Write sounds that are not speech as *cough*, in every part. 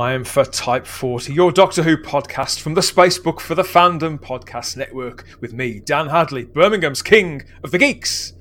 time for Type 40, your Doctor Who podcast from the Spacebook for the Fandom Podcast Network, with me, Dan Hadley, Birmingham's King of the Geeks,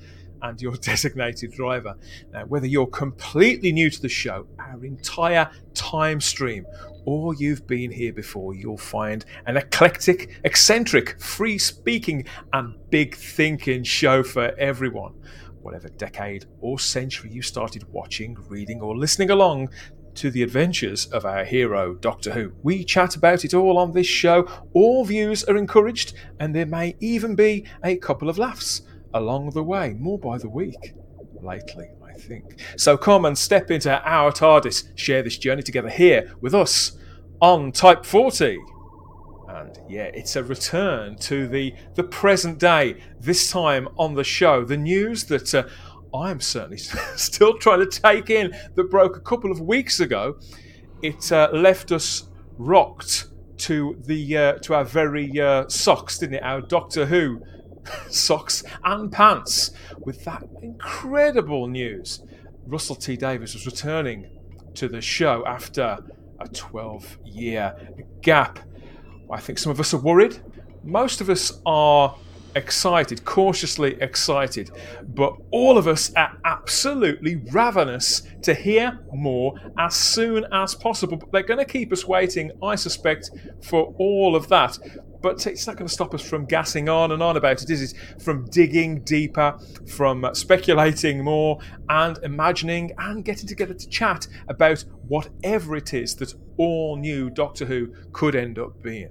and your *laughs* designated driver. Now, whether you're completely new to the show, our entire time stream, or you've been here before, you'll find an eclectic, eccentric, free speaking, and big thinking show for everyone whatever decade or century you started watching, reading, or listening along to the adventures of our hero, Doctor Who. We chat about it all on this show. All views are encouraged, and there may even be a couple of laughs along the way, more by the week lately, I think. So come and step into our TARDIS, share this journey together here with us on Type 40. And yeah, it's a return to the the present day. This time on the show, the news that uh, I'm certainly *laughs* still trying to take in that broke a couple of weeks ago. It uh, left us rocked to the uh, to our very uh, socks, didn't it? Our Doctor Who *laughs* socks and pants with that incredible news. Russell T Davies was returning to the show after a 12 year gap. I think some of us are worried. Most of us are excited, cautiously excited, but all of us are absolutely ravenous to hear more as soon as possible. But they're going to keep us waiting, I suspect, for all of that. But it's not going to stop us from gassing on and on about it, is it? From digging deeper, from speculating more, and imagining and getting together to chat about whatever it is that all new Doctor Who could end up being.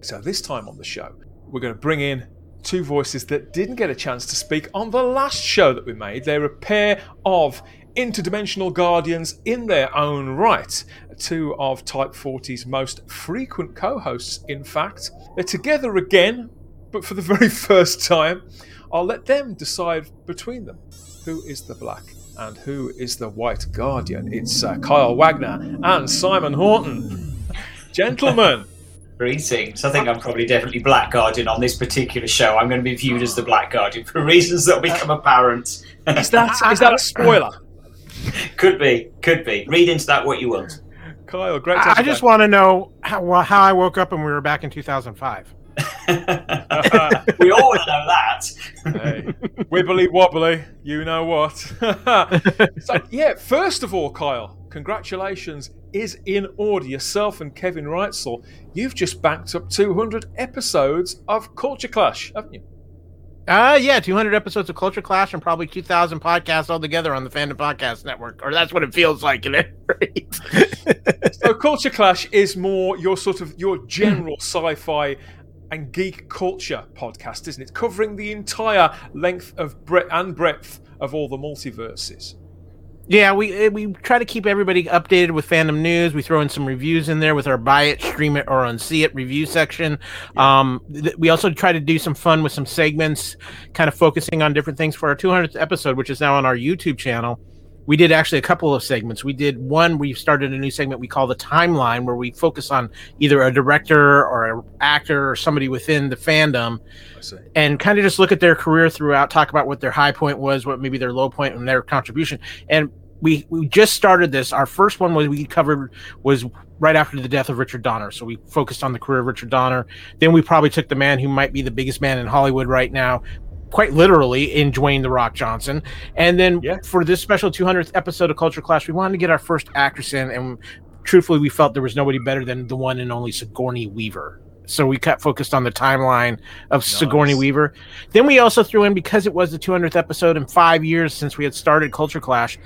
So, this time on the show, we're going to bring in two voices that didn't get a chance to speak on the last show that we made. They're a pair of interdimensional guardians in their own right. Two of Type 40's most frequent co hosts, in fact. They're together again, but for the *laughs* very first time. I'll let them decide between them who is the black and who is the white guardian. It's uh, Kyle Wagner and Simon Horton. Gentlemen. Greetings. I think uh, I'm probably definitely Black Guardian on this particular show. I'm going to be viewed as the Black Guardian for *laughs* reasons that will become uh, apparent. Is that is that a spoiler? *laughs* could be, could be. Read into that what you want. Kyle, great. I, I just want to know how, how I woke up and we were back in 2005. *laughs* we all know that. hey, wibbly wobbly, you know what. so, yeah, first of all, Kyle, congratulations is in order. Yourself and Kevin Reitzel, you've just backed up 200 episodes of Culture Clash, haven't you? Uh, yeah, 200 episodes of Culture Clash and probably 2,000 podcasts altogether on the Fandom Podcast Network, or that's what it feels like in it. Right? so, Culture Clash is more your sort of your general sci-fi and geek culture podcast, isn't it? Covering the entire length of breadth and breadth of all the multiverses. Yeah, we eh, we try to keep everybody updated with fandom news. We throw in some reviews in there with our buy it, stream it, or unsee it review section. Yeah. Um, th- we also try to do some fun with some segments, kind of focusing on different things for our 200th episode, which is now on our YouTube channel we did actually a couple of segments. We did one. We started a new segment we call the timeline, where we focus on either a director or an actor or somebody within the fandom, and kind of just look at their career throughout, talk about what their high point was, what maybe their low point, and their contribution. And we we just started this. Our first one was we covered was right after the death of Richard Donner. So we focused on the career of Richard Donner. Then we probably took the man who might be the biggest man in Hollywood right now, quite literally in Dwayne the Rock Johnson. And then yeah. for this special 200th episode of Culture Clash, we wanted to get our first actress in, and truthfully, we felt there was nobody better than the one and only Sigourney Weaver. So we kept focused on the timeline of nice. Sigourney Weaver. Then we also threw in because it was the 200th episode in five years since we had started Culture Clash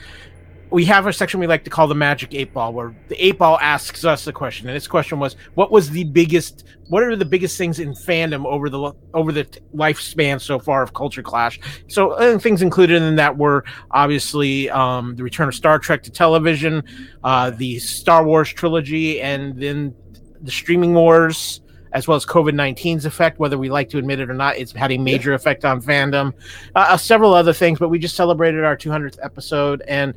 we have a section we like to call the magic eight ball where the eight ball asks us a question. And this question was what was the biggest what are the biggest things in fandom over the over the lifespan so far of culture clash? So uh, things included in that were obviously um, the return of star trek to television uh, the star wars trilogy and then the streaming wars as well as COVID 19's effect, whether we like to admit it or not. It's had a major effect on fandom, uh, uh several other things, but we just celebrated our 200th episode. And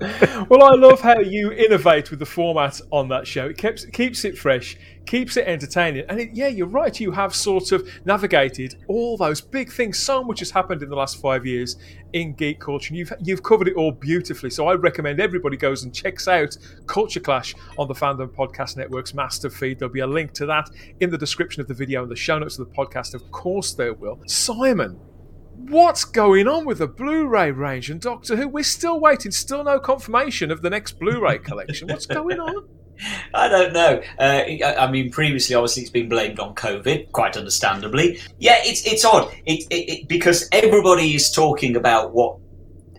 *laughs* well, I love how you innovate with the format on that show. It keeps, keeps it fresh, keeps it entertaining. And it, yeah, you're right. You have sort of navigated all those big things. So much has happened in the last five years in geek culture. And you've you've covered it all beautifully. So I recommend everybody goes and checks out Culture Clash on the Fandom Podcast Network's master feed. There'll be a link to that in the description of the video and the show notes of the podcast. Of course, there will. Simon, what's going on with the Blu-ray range and Doctor Who? We're still waiting. Still no confirmation of the next Blu-ray collection. What's going on? *laughs* I don't know. Uh, I mean, previously, obviously, it's been blamed on COVID, quite understandably. Yeah, it's it's odd it, it, it, because everybody is talking about what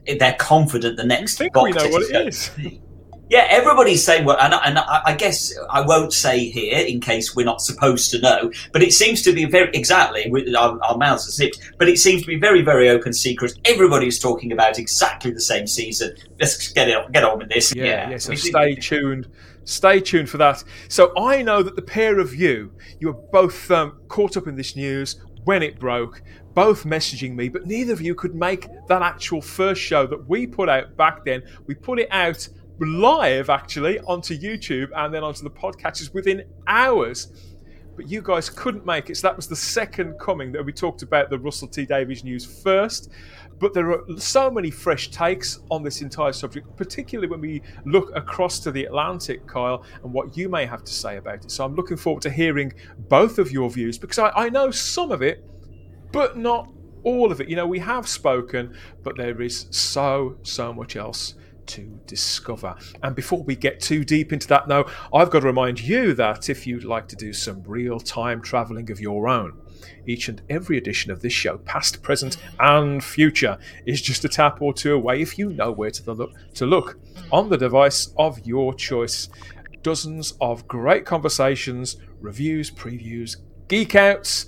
they're confident the next I think box we know what is is. Yeah, everybody's saying well, and, and I, I guess I won't say here in case we're not supposed to know. But it seems to be very exactly our, our mouths are zipped. But it seems to be very, very open secret. Everybody's talking about exactly the same season. Let's get it, get on with this. Yeah, yeah. so stay tuned. Stay tuned for that. So I know that the pair of you, you were both um, caught up in this news when it broke, both messaging me, but neither of you could make that actual first show that we put out back then. We put it out live actually onto YouTube and then onto the podcatchers within hours. But you guys couldn't make it. So that was the second coming that we talked about the Russell T Davies news first. But there are so many fresh takes on this entire subject, particularly when we look across to the Atlantic, Kyle, and what you may have to say about it. So I'm looking forward to hearing both of your views because I, I know some of it, but not all of it. You know, we have spoken, but there is so, so much else to discover. And before we get too deep into that, though, I've got to remind you that if you'd like to do some real time traveling of your own, each and every edition of this show, past, present, and future, is just a tap or two away if you know where to look to look on the device of your choice. Dozens of great conversations, reviews, previews, geek outs,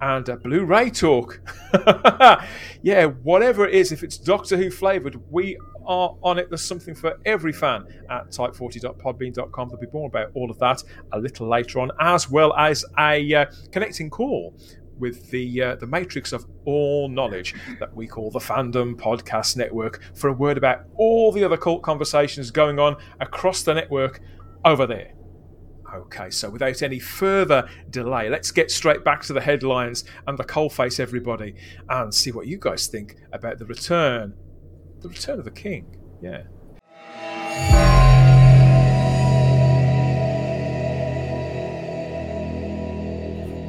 and a Blu-ray talk. *laughs* yeah, whatever it is, if it's Doctor Who flavored, we are on it. There's something for every fan at type40.podbean.com. There'll be more about all of that a little later on, as well as a uh, connecting call with the uh, the matrix of all knowledge that we call the Fandom Podcast Network for a word about all the other cult conversations going on across the network over there. Okay, so without any further delay, let's get straight back to the headlines and the coalface, everybody, and see what you guys think about the return, the return of the king. Yeah.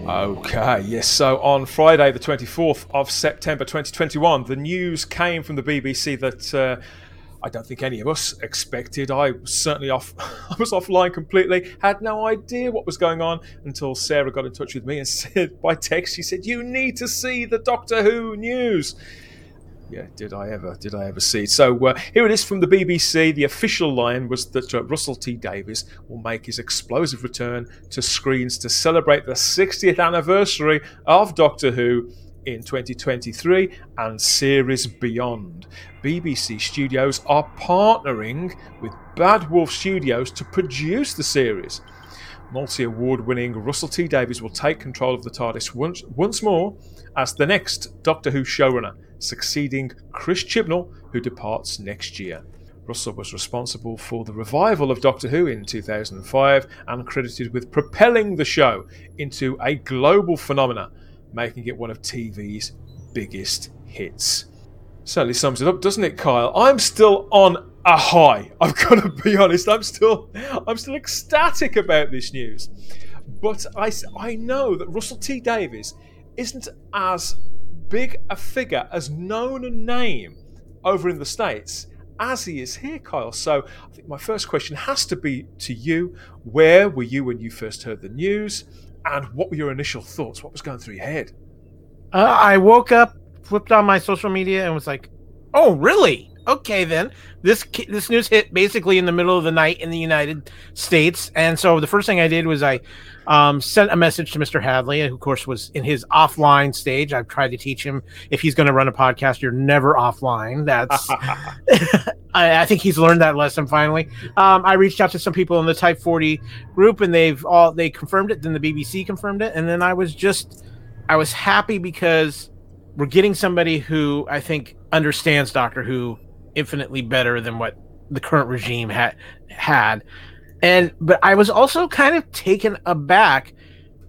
Okay, yes. So on Friday, the 24th of September 2021, the news came from the BBC that uh, I don't think any of us expected. I was certainly off. *laughs* I was offline completely. Had no idea what was going on until Sarah got in touch with me and *laughs* said by text. She said, "You need to see the Doctor Who news." Yeah, did I ever? Did I ever see? it? So uh, here it is from the BBC. The official line was that uh, Russell T Davies will make his explosive return to screens to celebrate the 60th anniversary of Doctor Who in 2023 and series beyond. BBC Studios are partnering with Bad Wolf Studios to produce the series. Multi award winning Russell T Davies will take control of the TARDIS once, once more as the next Doctor Who showrunner, succeeding Chris Chibnall, who departs next year. Russell was responsible for the revival of Doctor Who in 2005 and credited with propelling the show into a global phenomenon, making it one of TV's biggest hits. Certainly sums it up, doesn't it, Kyle? I'm still on a high. I've *laughs* got to be honest. I'm still, I'm still ecstatic about this news. But I, I know that Russell T Davies isn't as big a figure, as known a name over in the States as he is here, Kyle. So I think my first question has to be to you. Where were you when you first heard the news? And what were your initial thoughts? What was going through your head? Uh, I woke up, flipped on my social media, and was like, "Oh, really? Okay, then." This this news hit basically in the middle of the night in the United States, and so the first thing I did was I um, sent a message to Mr. Hadley, who of course was in his offline stage. I've tried to teach him if he's going to run a podcast, you're never offline. That's *laughs* *laughs* I, I, think he's learned that lesson finally. Um, I reached out to some people in the Type 40 group, and they've all they confirmed it. Then the BBC confirmed it, and then I was just I was happy because we're getting somebody who I think understands Doctor Who infinitely better than what the current regime had had. And but I was also kind of taken aback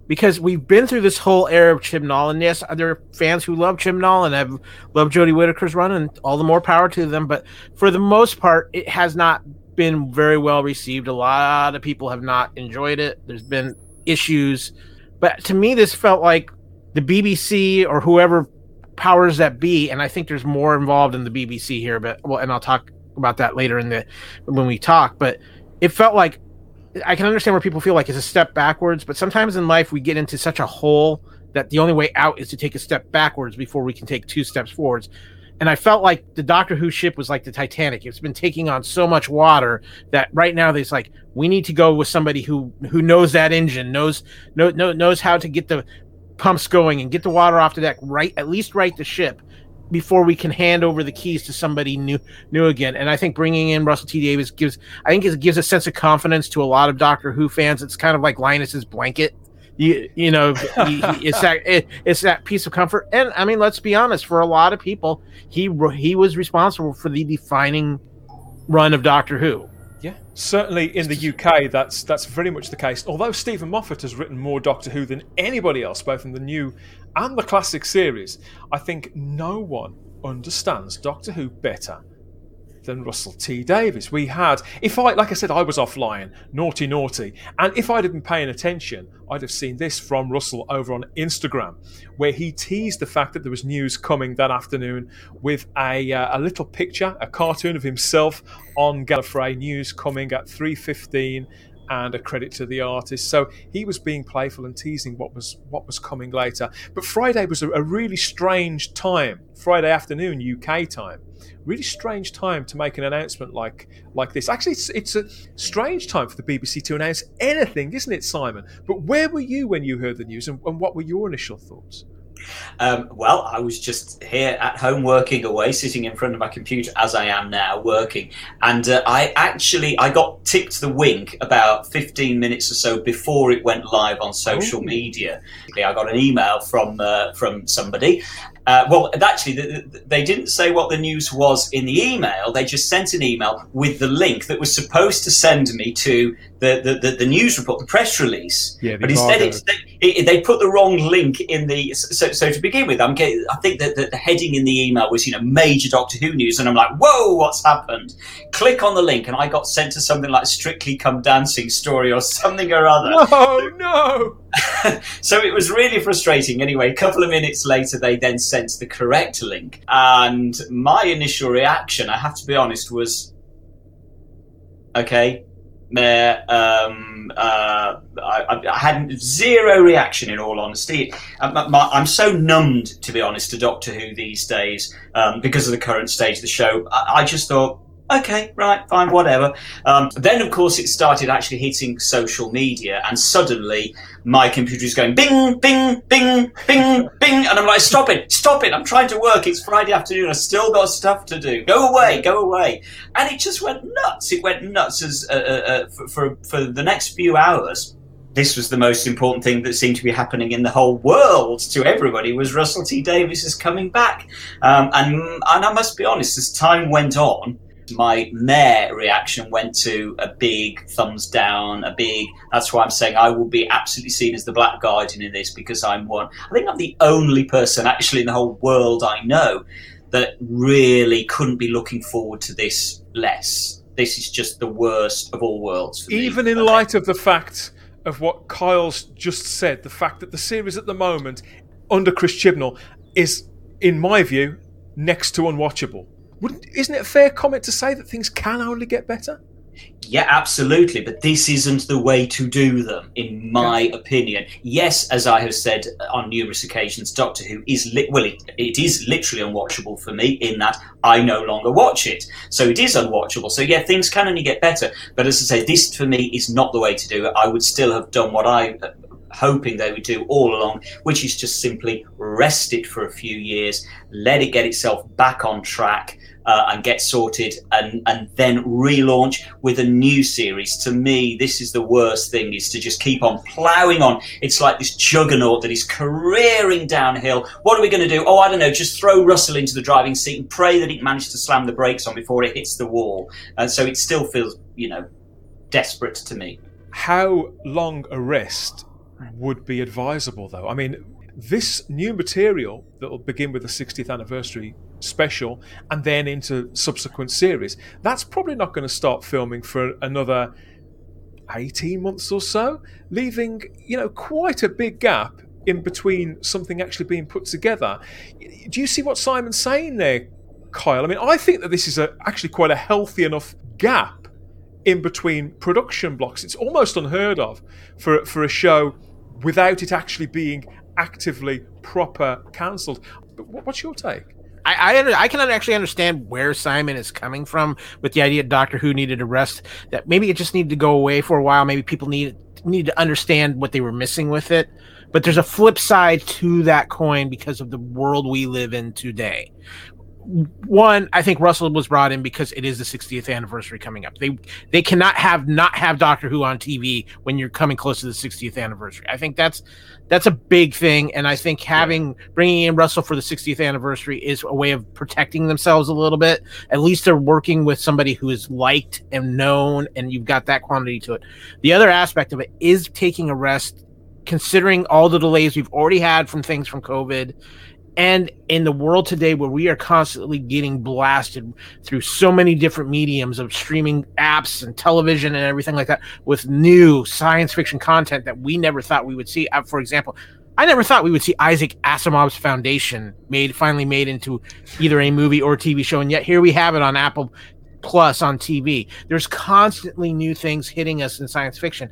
because we've been through this whole era of Chibnall, and yes, there are fans who love Chibnall and have loved Jodie Whittaker's run, and all the more power to them. But for the most part, it has not been very well received. A lot of people have not enjoyed it. There's been issues, but to me, this felt like the BBC or whoever powers that be, and I think there's more involved in the BBC here. But well, and I'll talk about that later in the when we talk. But it felt like I can understand where people feel like it's a step backwards, but sometimes in life we get into such a hole that the only way out is to take a step backwards before we can take two steps forwards. And I felt like the Doctor Who ship was like the Titanic. It's been taking on so much water that right now there's like we need to go with somebody who who knows that engine, knows know, knows how to get the pumps going and get the water off the deck right at least right the ship before we can hand over the keys to somebody new new again. And I think bringing in Russell T Davies gives I think it gives a sense of confidence to a lot of Doctor Who fans. It's kind of like Linus's blanket. You, you know, *laughs* he, he, it's that it, it's that piece of comfort. And I mean, let's be honest. For a lot of people, he he was responsible for the defining run of Doctor Who. Yeah, certainly in the UK, that's that's very much the case. Although Steven Moffat has written more Doctor Who than anybody else, both in the new and the classic series, I think no one understands Doctor Who better than Russell T Davies. We had, if I, like I said, I was offline, naughty, naughty, and if I'd have been paying attention, I'd have seen this from Russell over on Instagram, where he teased the fact that there was news coming that afternoon with a, uh, a little picture, a cartoon of himself on Gallifrey news coming at 3:15 and a credit to the artist. So he was being playful and teasing what was what was coming later. But Friday was a, a really strange time, Friday afternoon UK time. Really strange time to make an announcement like like this. Actually, it's, it's a strange time for the BBC to announce anything, isn't it, Simon? But where were you when you heard the news, and, and what were your initial thoughts? Um, well, I was just here at home working away, sitting in front of my computer as I am now working, and uh, I actually I got ticked the wink about 15 minutes or so before it went live on social Ooh. media. I got an email from uh, from somebody, uh, well, actually, they didn't say what the news was in the email. They just sent an email with the link that was supposed to send me to the, the, the, the news report, the press release. Yeah, but instead, it, they, they, put the wrong link in the. So, so to begin with, I'm getting, I think that the, the heading in the email was, you know, major Doctor Who news, and I'm like, whoa, what's happened? Click on the link, and I got sent to something like Strictly Come Dancing story or something or other. *laughs* No, no. *laughs* so it was really frustrating. Anyway, a couple of minutes later, they then sent the correct link. And my initial reaction, I have to be honest, was okay. Um, uh, I, I, had zero reaction in all honesty. I'm, I'm, so numbed, to be honest, to Doctor Who these days um, because of the current stage of the show. I, I just thought, okay, right, fine, whatever. Um, then, of course, it started actually hitting social media, and suddenly my computer is going bing, bing, bing, bing, bing, and I'm like, stop it, stop it, I'm trying to work. It's Friday afternoon, I've still got stuff to do. Go away, go away. And it just went nuts. It went nuts as uh, uh, uh for, for, for the next few hours this was the most important thing that seemed to be happening in the whole world to everybody was Russell T Davies is coming back. Um, and, and I must be honest, as time went on, my mayor reaction went to a big thumbs down, a big. That's why I'm saying I will be absolutely seen as the Black Guardian in this because I'm one. I think I'm the only person actually in the whole world I know that really couldn't be looking forward to this less. This is just the worst of all worlds. Even me. in light of the fact of what Kyle's just said, the fact that the series at the moment under Chris Chibnall is, in my view, next to unwatchable. Wouldn't, isn't it a fair comment to say that things can only get better? Yeah, absolutely. But this isn't the way to do them, in my yeah. opinion. Yes, as I have said on numerous occasions, Doctor Who is li- well, it, it is literally unwatchable for me in that I no longer watch it. So it is unwatchable. So yeah, things can only get better. But as I say, this for me is not the way to do it. I would still have done what I hoping they would do all along, which is just simply rest it for a few years, let it get itself back on track, uh, and get sorted and, and then relaunch with a new series. To me, this is the worst thing is to just keep on ploughing on. It's like this juggernaut that is careering downhill. What are we going to do? Oh, I don't know. Just throw Russell into the driving seat and pray that it managed to slam the brakes on before it hits the wall. And so it still feels, you know, desperate to me. How long a rest would be advisable, though. I mean, this new material that will begin with the 60th anniversary special and then into subsequent series, that's probably not going to start filming for another 18 months or so, leaving, you know, quite a big gap in between something actually being put together. Do you see what Simon's saying there, Kyle? I mean, I think that this is a, actually quite a healthy enough gap in between production blocks. It's almost unheard of for, for a show without it actually being actively proper cancelled. What's your take? I, I, I can actually understand where Simon is coming from with the idea Doctor Who needed a rest. That maybe it just needed to go away for a while. Maybe people need need to understand what they were missing with it. But there's a flip side to that coin because of the world we live in today, one, I think Russell was brought in because it is the 60th anniversary coming up. They they cannot have not have Doctor Who on TV when you're coming close to the 60th anniversary. I think that's that's a big thing, and I think having bringing in Russell for the 60th anniversary is a way of protecting themselves a little bit. At least they're working with somebody who is liked and known, and you've got that quantity to it. The other aspect of it is taking a rest, considering all the delays we've already had from things from COVID and in the world today where we are constantly getting blasted through so many different mediums of streaming apps and television and everything like that with new science fiction content that we never thought we would see uh, for example I never thought we would see Isaac Asimov's Foundation made finally made into either a movie or TV show, and yet here we have it on Apple Plus on TV. There's constantly new things hitting us in science fiction.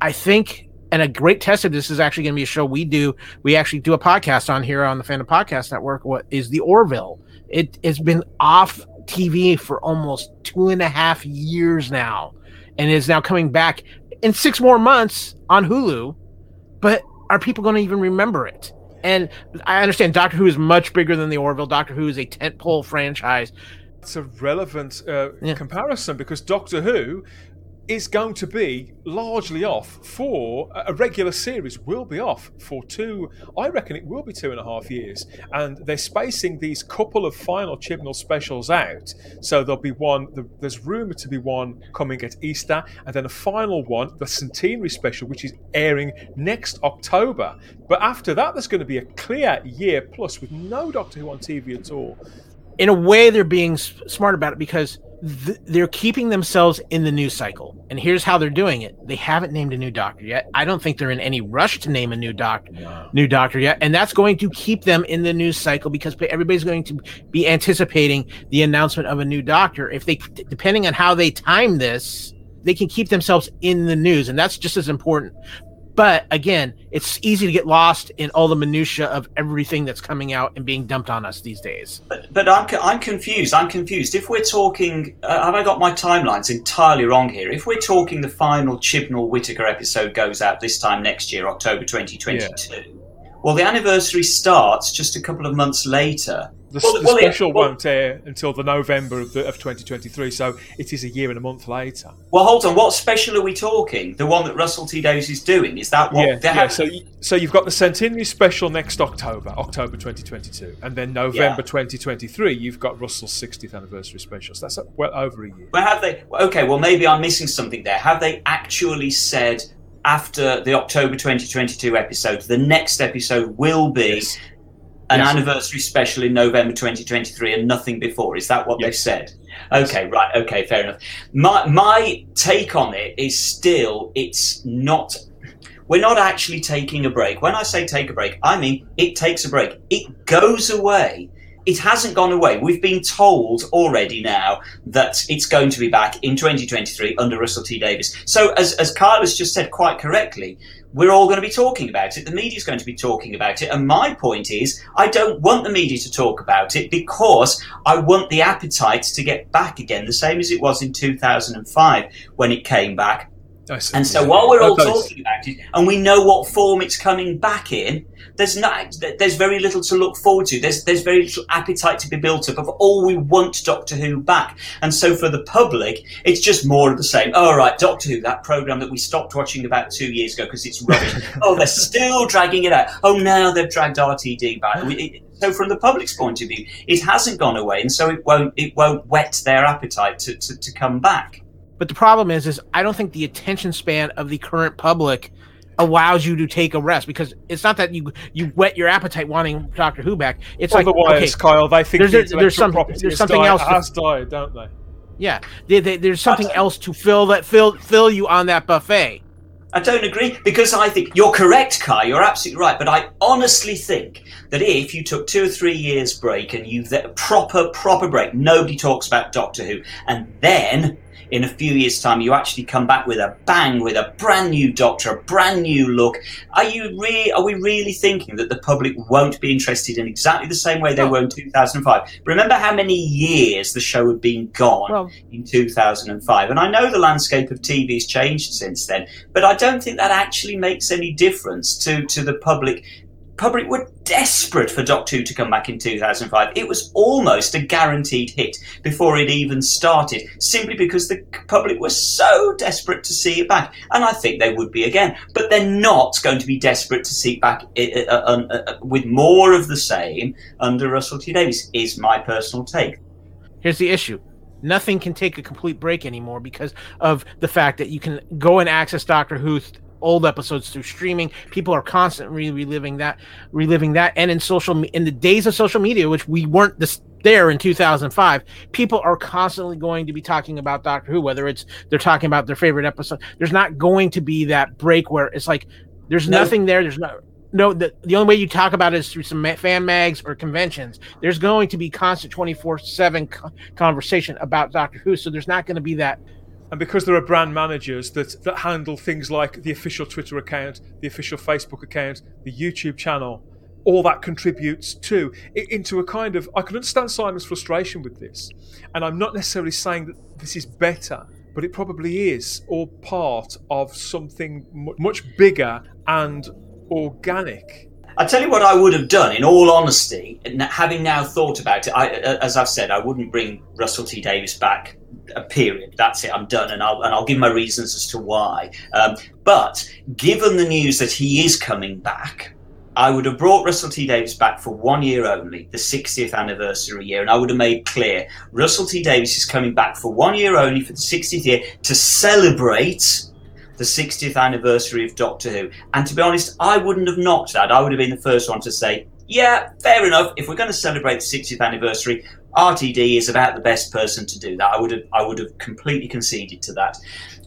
I think and a great test of this is actually going to be a show we do. We actually do a podcast on here on the Fandom Podcast Network. What is the Orville? It has been off TV for almost two and a half years now, and is now coming back in six more months on Hulu. But are people going to even remember it? And I understand Doctor Who is much bigger than the Orville. Doctor Who is a tentpole franchise. It's a relevant uh, yeah. comparison because Doctor Who is going to be largely off for uh, a regular series will be off for two i reckon it will be two and a half years. And they're spacing these couple of final chibnall specials out. So there'll be one there's rumored to be one coming at easter and then a final one the centenary special which is airing next october. But after that there's going to be a clear year plus with no doctor who on tv at all. In a way they're being smart about it because th- they're keeping themselves in the news cycle. And here's how they're doing it. They haven't named a new doctor yet. I don't think they're in any rush to name a new doctor no. new doctor yet. And that's going to keep them in the news cycle because everybody's going to be anticipating the announcement of a new doctor. If they depending on how they time this, they can keep themselves in the news and that's just as important but again, it's easy to get lost in all the minutia of everything that's coming out and being dumped on us these days. But, but I'm, I'm confused. I'm confused. If we're talking, uh, have I got my timelines entirely wrong here? If we're talking the final Chibnall Whittaker episode goes out this time next year, October 2022. Yeah. Well, the anniversary starts just a couple of months later. The, well, the well, special well, won't air until the November of, the, of 2023, so it is a year and a month later. Well, hold on. What special are we talking? The one that Russell T Davies is doing? Is that what? Yeah, yeah. So, so you've got the centenary special next October, October 2022, and then November yeah. 2023, you've got Russell's 60th anniversary special. So that's well over a year. Well, have they? Okay, well, maybe I'm missing something there. Have they actually said after the October 2022 episode, the next episode will be yes an yes. anniversary special in November 2023 and nothing before. Is that what yes. they've said? Okay, right. Okay, fair enough. My my take on it is still it's not. We're not actually taking a break. When I say take a break, I mean it takes a break. It goes away it hasn't gone away. We've been told already now that it's going to be back in 2023 under Russell T Davies. So, as, as has just said quite correctly, we're all going to be talking about it. The media's going to be talking about it. And my point is, I don't want the media to talk about it because I want the appetite to get back again, the same as it was in 2005 when it came back. And so while we're all talking about it, and we know what form it's coming back in, there's not, there's very little to look forward to. There's, there's very little appetite to be built up of all we want Doctor Who back. And so for the public, it's just more of the same. All oh, right, Doctor Who, that program that we stopped watching about two years ago because it's rubbish. *laughs* oh, they're still dragging it out. Oh, now they've dragged RTD back. so from the public's point of view, it hasn't gone away, and so it won't, it won't whet their appetite to, to, to come back. But the problem is, is I don't think the attention span of the current public allows you to take a rest because it's not that you you whet your appetite wanting Doctor Who back. It's like Otherwise, okay, Kyle, they think there's the a- there's some- there's something died- else to- has died, don't they? yeah, they, they, there's something else to fill that fill fill you on that buffet. I don't agree because I think you're correct, Kai. You're absolutely right. But I honestly think that if you took two or three years break and you th- proper proper break, nobody talks about Doctor Who, and then in a few years' time you actually come back with a bang, with a brand new Doctor, a brand new look. Are you re- Are we really thinking that the public won't be interested in exactly the same way they were in 2005? Remember how many years the show had been gone Well, in 2005. And I know the landscape of TV has changed since then, but I don't think that actually makes any difference to, to the public. Public were desperate for Doctor Who to come back in 2005. It was almost a guaranteed hit before it even started, simply because the public were so desperate to see it back. And I think they would be again. But they're not going to be desperate to see it back uh, uh, uh, uh, with more of the same under Russell T Davies, is my personal take. here's the issue. Nothing can take a complete break anymore because of the fact that you can go and access Doctor Who's old episodes through streaming. People are constantly reliving that, reliving that, and in social in the days of social media, which we weren't this there in 2005, people are constantly going to be talking about Doctor Who. Whether it's they're talking about their favorite episode, there's not going to be that break where it's like there's No. nothing there. There's no. No, the, the only way you talk about it is through some fan mags or conventions. There's going to be constant 24 7 conversation about Doctor Who. So there's not going to be that. And because there are brand managers that, that handle things like the official Twitter account, the official Facebook account, the YouTube channel, all that contributes to into a kind of. I can understand Simon's frustration with this, and I'm not necessarily saying that this is better, but it probably is all part of something much bigger and organic. I tell you what I would have done, in all honesty, having now thought about it. I, as I've said, I wouldn't bring Russell T Davies back. A period. That's it. I'm done, and I'll and I'll give my reasons as to why. Um, but given the news that he is coming back, I would have brought Russell T Davies back for one year only, the 60th anniversary year, and I would have made clear Russell T Davies is coming back for one year only for the 60th year to celebrate the 60th anniversary of Doctor Who. And to be honest, I wouldn't have knocked that. I would have been the first one to say, yeah, fair enough. If we're going to celebrate the 60th anniversary, RTD is about the best person to do that. I would have, I would have completely conceded to that.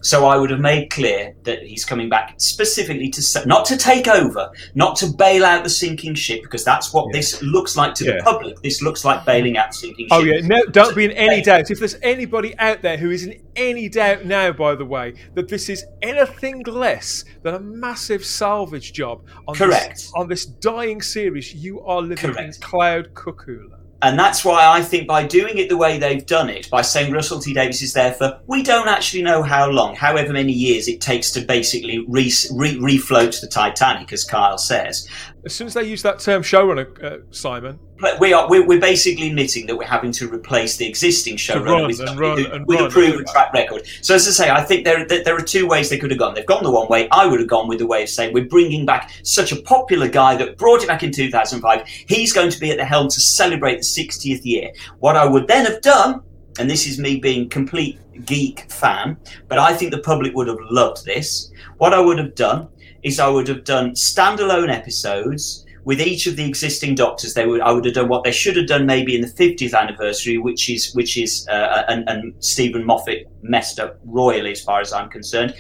So I would have made clear that he's coming back specifically to not to take over, not to bail out the sinking ship, because that's what Yeah. this looks like to the public. This looks like bailing out the sinking oh, ship. Oh yeah, no, don't be in any doubt. If there's anybody out there who is in any doubt now, by the way, that this is anything less than a massive salvage job on Correct. this, on this dying series, you are living Correct. in cloud cuckoo land. And that's why I think by doing it the way they've done it, by saying Russell T Davies is there for, we don't actually know how long, however many years it takes to basically re- re- refloat the Titanic, as Kyle says. As soon as they use that term showrunner, uh, Simon, we are we're, we're basically admitting that we're having to replace the existing showrunner with, and run who- and with a proven track record. So as I say, I think there, there there are two ways they could have gone. They've gone the one way. I would have gone with the way of saying we're bringing back such a popular guy that brought it back in 2005. He's going to be at the helm to celebrate the 60th year. What I would then have done, and this is me being complete geek fan, but I think the public would have loved this. What I would have done is I would have done standalone episodes with each of the existing doctors. They would I would have done what they should have done maybe in the 50th anniversary, which is which is uh, and, and Steven Moffat messed up royally as far as I'm concerned.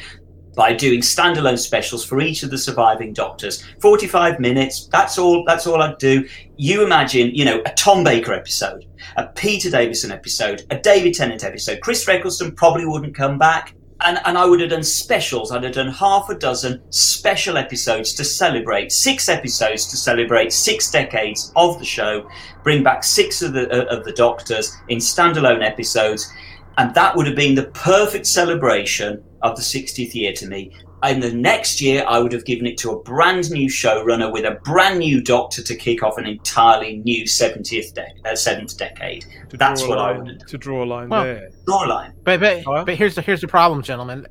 By doing standalone specials for each of the surviving doctors, forty-five minutes. That's all. That's all I'd do. You imagine, you know, a Tom Baker episode, a Peter Davison episode, a David Tennant episode. Chris Eccleston probably wouldn't come back and, and I would have done specials. I'd have done half a dozen special episodes to celebrate six episodes to celebrate six decades of the show. Bring back six of the uh, of the Doctors in standalone episodes, and that would have been the perfect celebration of the 60th year to me. And the next year, I would have given it to a brand new showrunner with a brand new Doctor to kick off an entirely new 70th de- uh, seventh decade. to That's draw what a I line, would- to draw a line Well, there. Storyline. But but, Kyle? but here's the here's the problem, gentlemen.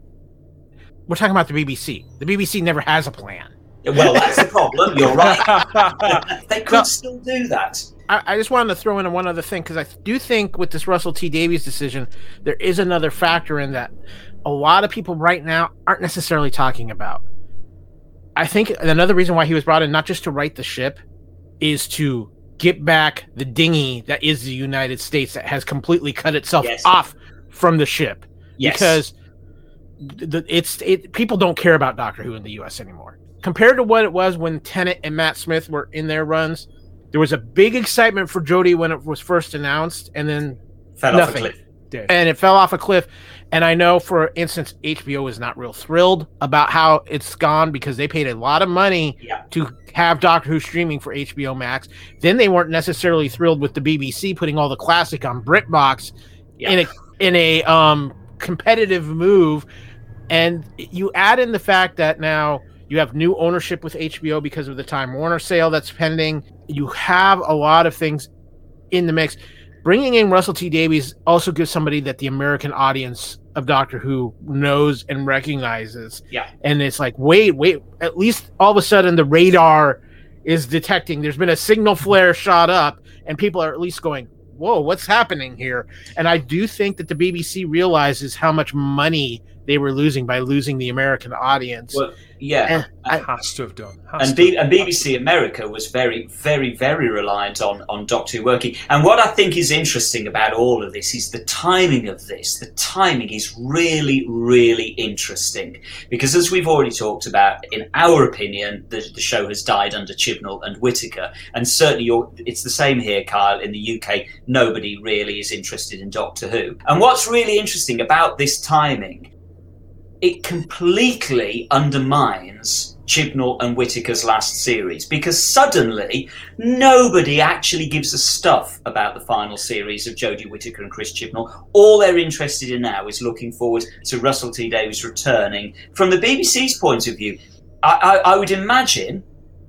We're talking about the BBC. The BBC never has a plan. Well, that's the problem. You're right. *laughs* they could No. still do that. I, I just wanted to throw in one other thing because I do think with this Russell T Davies decision, there is another factor in that a lot of people right now aren't necessarily talking about. I think another reason why he was brought in, not just to right the ship, is to get back the dinghy that is the United States that has completely cut itself Yes. off from the ship Yes. because the, it's it people don't care about Doctor Who in the U.S. anymore compared to what it was when Tennant and Matt Smith were in their runs. There was a big excitement for Jodie when it was first announced, and then fell off a nothing. cliff. And it fell off a cliff. And I know, for instance, HBO is not real thrilled about how it's gone because they paid a lot of money Yeah. to have Doctor Who streaming for HBO Max. Then they weren't necessarily thrilled with the BBC putting all the classic on BritBox Yeah. in a in a um, competitive move. And you add in the fact that now you have new ownership with HBO because of the Time Warner sale that's pending. You have a lot of things in the mix. Bringing in Russell T Davies also gives somebody that the American audience of Doctor Who knows and recognizes. Yeah. And it's like, wait, wait, at least all of a sudden the radar is detecting there's been a signal flare shot up, and people are at least going, Whoa, what's happening here? And I do think that the BBC realizes how much money they were losing by losing the American audience. Well, yeah. And has to have done. Has and, to B- have and BBC America was very, very, very reliant on, on Doctor Who working. And what I think is interesting about all of this is the timing of this. The timing is really, really interesting. Because as we've already talked about, in our opinion, the, the show has died under Chibnall and Whittaker. And certainly you're, it's the same here, Kyle. In the UK, nobody really is interested in Doctor Who. And what's really interesting about this timing it completely undermines Chibnall and Whittaker's last series because suddenly nobody actually gives a stuff about the final series of Jodie Whittaker and Chris Chibnall. All they're interested in now is looking forward to Russell T Davies returning. From the BBC's point of view, I, I, I would imagine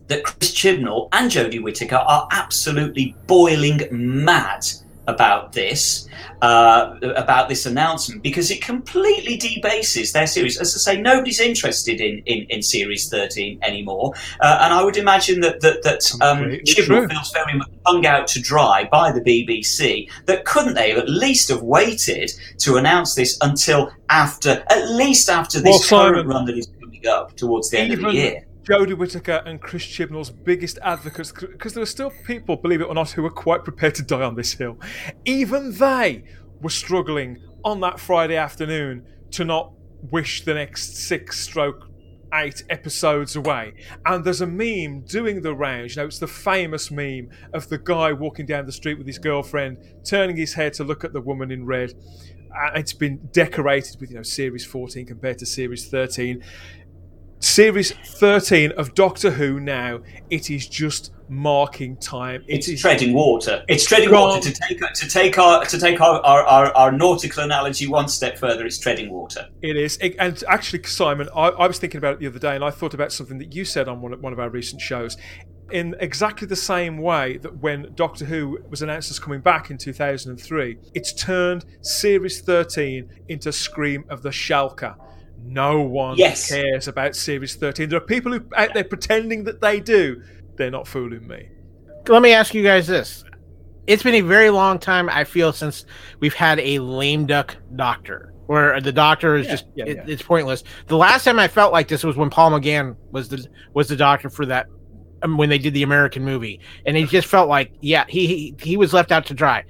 that Chris Chibnall and Jodie Whittaker are absolutely boiling mad about this, uh, about this announcement, because it completely debases their series. As I say, nobody's interested in, in, in Series 13 anymore, uh, and I would imagine that that, that um, Chibnall feels very much hung out to dry by the BBC. That couldn't they have at least have waited to announce this until after, at least after Well, this current Simon, run that is coming up towards the end of the year. Jodie Whittaker and Chris Chibnall's biggest advocates, because there were still people, believe it or not, who were quite prepared to die on this hill. Even they were struggling on that Friday afternoon to not wish the next six stroke eight episodes away. And there's a meme doing the rounds. You know, it's the famous meme of the guy walking down the street with his girlfriend, turning his head to look at the woman in red. And it's been decorated with, you know, Series 14 compared to Series 13. Series 13 of Doctor Who now, it is just marking time. It It's is treading water. It's treading water to take to take our to take our, our, our, our nautical analogy one step further. It's treading water. It is. It- and actually, Simon, I, I was thinking about it the other day, and I thought about something that you said on one of, one of our recent shows. In exactly the same way that when Doctor Who was announced as coming back in 2003, it's turned Series 13 into Scream of the Shalka. No one Yes. cares about Series 13. There are people who out there pretending that they do. They're not fooling me. let me ask you guys this. It's been a very long time, I feel, since we've had a lame duck doctor, where the doctor is Yeah, just yeah, it- yeah. it's pointless. The last time I felt like this was when Paul McGann was the was the doctor for that um, when they did the American movie, and it just felt like yeah, he, he he was left out to dry.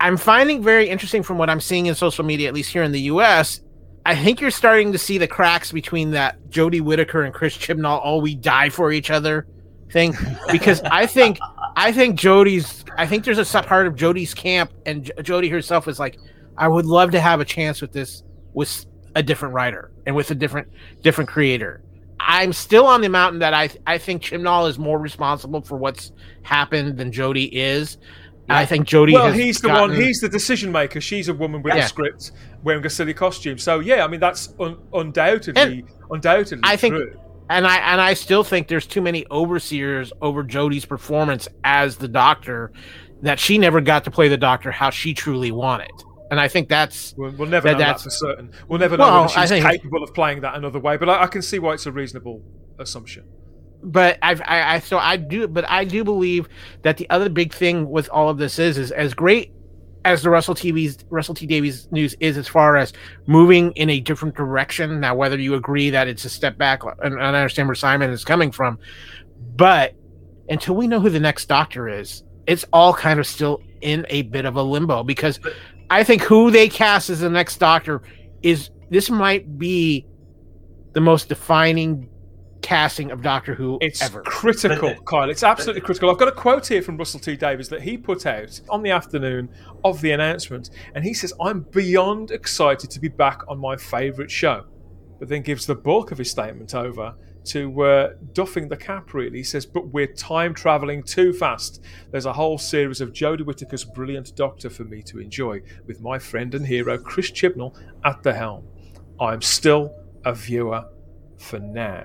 I'm finding very interesting from what I'm seeing in social media, at least here in the U.S. I think you're starting to see the cracks between that Jodie Whittaker and Chris Chibnall, "Oh, we die for each other" thing, because I think *laughs* I think Jodie's. I think there's a sub part of Jodie's camp, and J- Jodie herself is like, I would love to have a chance with this with a different writer and with a different different creator. I'm still on the mountain that I I think Chibnall is more responsible for what's happened than Jodie is. I think Jodie. Well, he's the gotten- one. He's the decision maker. She's a woman with a script, wearing a silly costume. So yeah, I mean that's un- undoubtedly, undoubtedly I think- true. and I and I still think there's too many overseers over Jodie's performance as the Doctor that she never got to play the Doctor how she truly wanted. And I think that's We'll, we'll never That- know that that's- for certain. We'll never know Well, she's think- capable of playing that another way. But I, I can see why it's a reasonable assumption. But I've, I, I so I do, but I do believe that the other big thing with all of this is, is as great as the Russell TV's Russell T Davies news is as far as moving in a different direction. Now, whether you agree that it's a step back, uh, and, and I understand where Simon is coming from, but until we know who the next Doctor is, it's all kind of still in a bit of a limbo because I think who they cast as the next Doctor is this might be the most defining casting of Doctor Who it's ever. critical, Kyle. It's absolutely critical. I've got a quote here from Russell T Davies that he put out on the afternoon of the announcement, and he says, "I'm beyond excited to be back on my favourite show," but then gives the bulk of his statement over to uh, duffing the cap. Really, he says, "But we're time travelling too fast. There's a whole series of Jodie Whittaker's brilliant Doctor for me to enjoy, with my friend and hero Chris Chibnall at the helm. I'm still a viewer for now."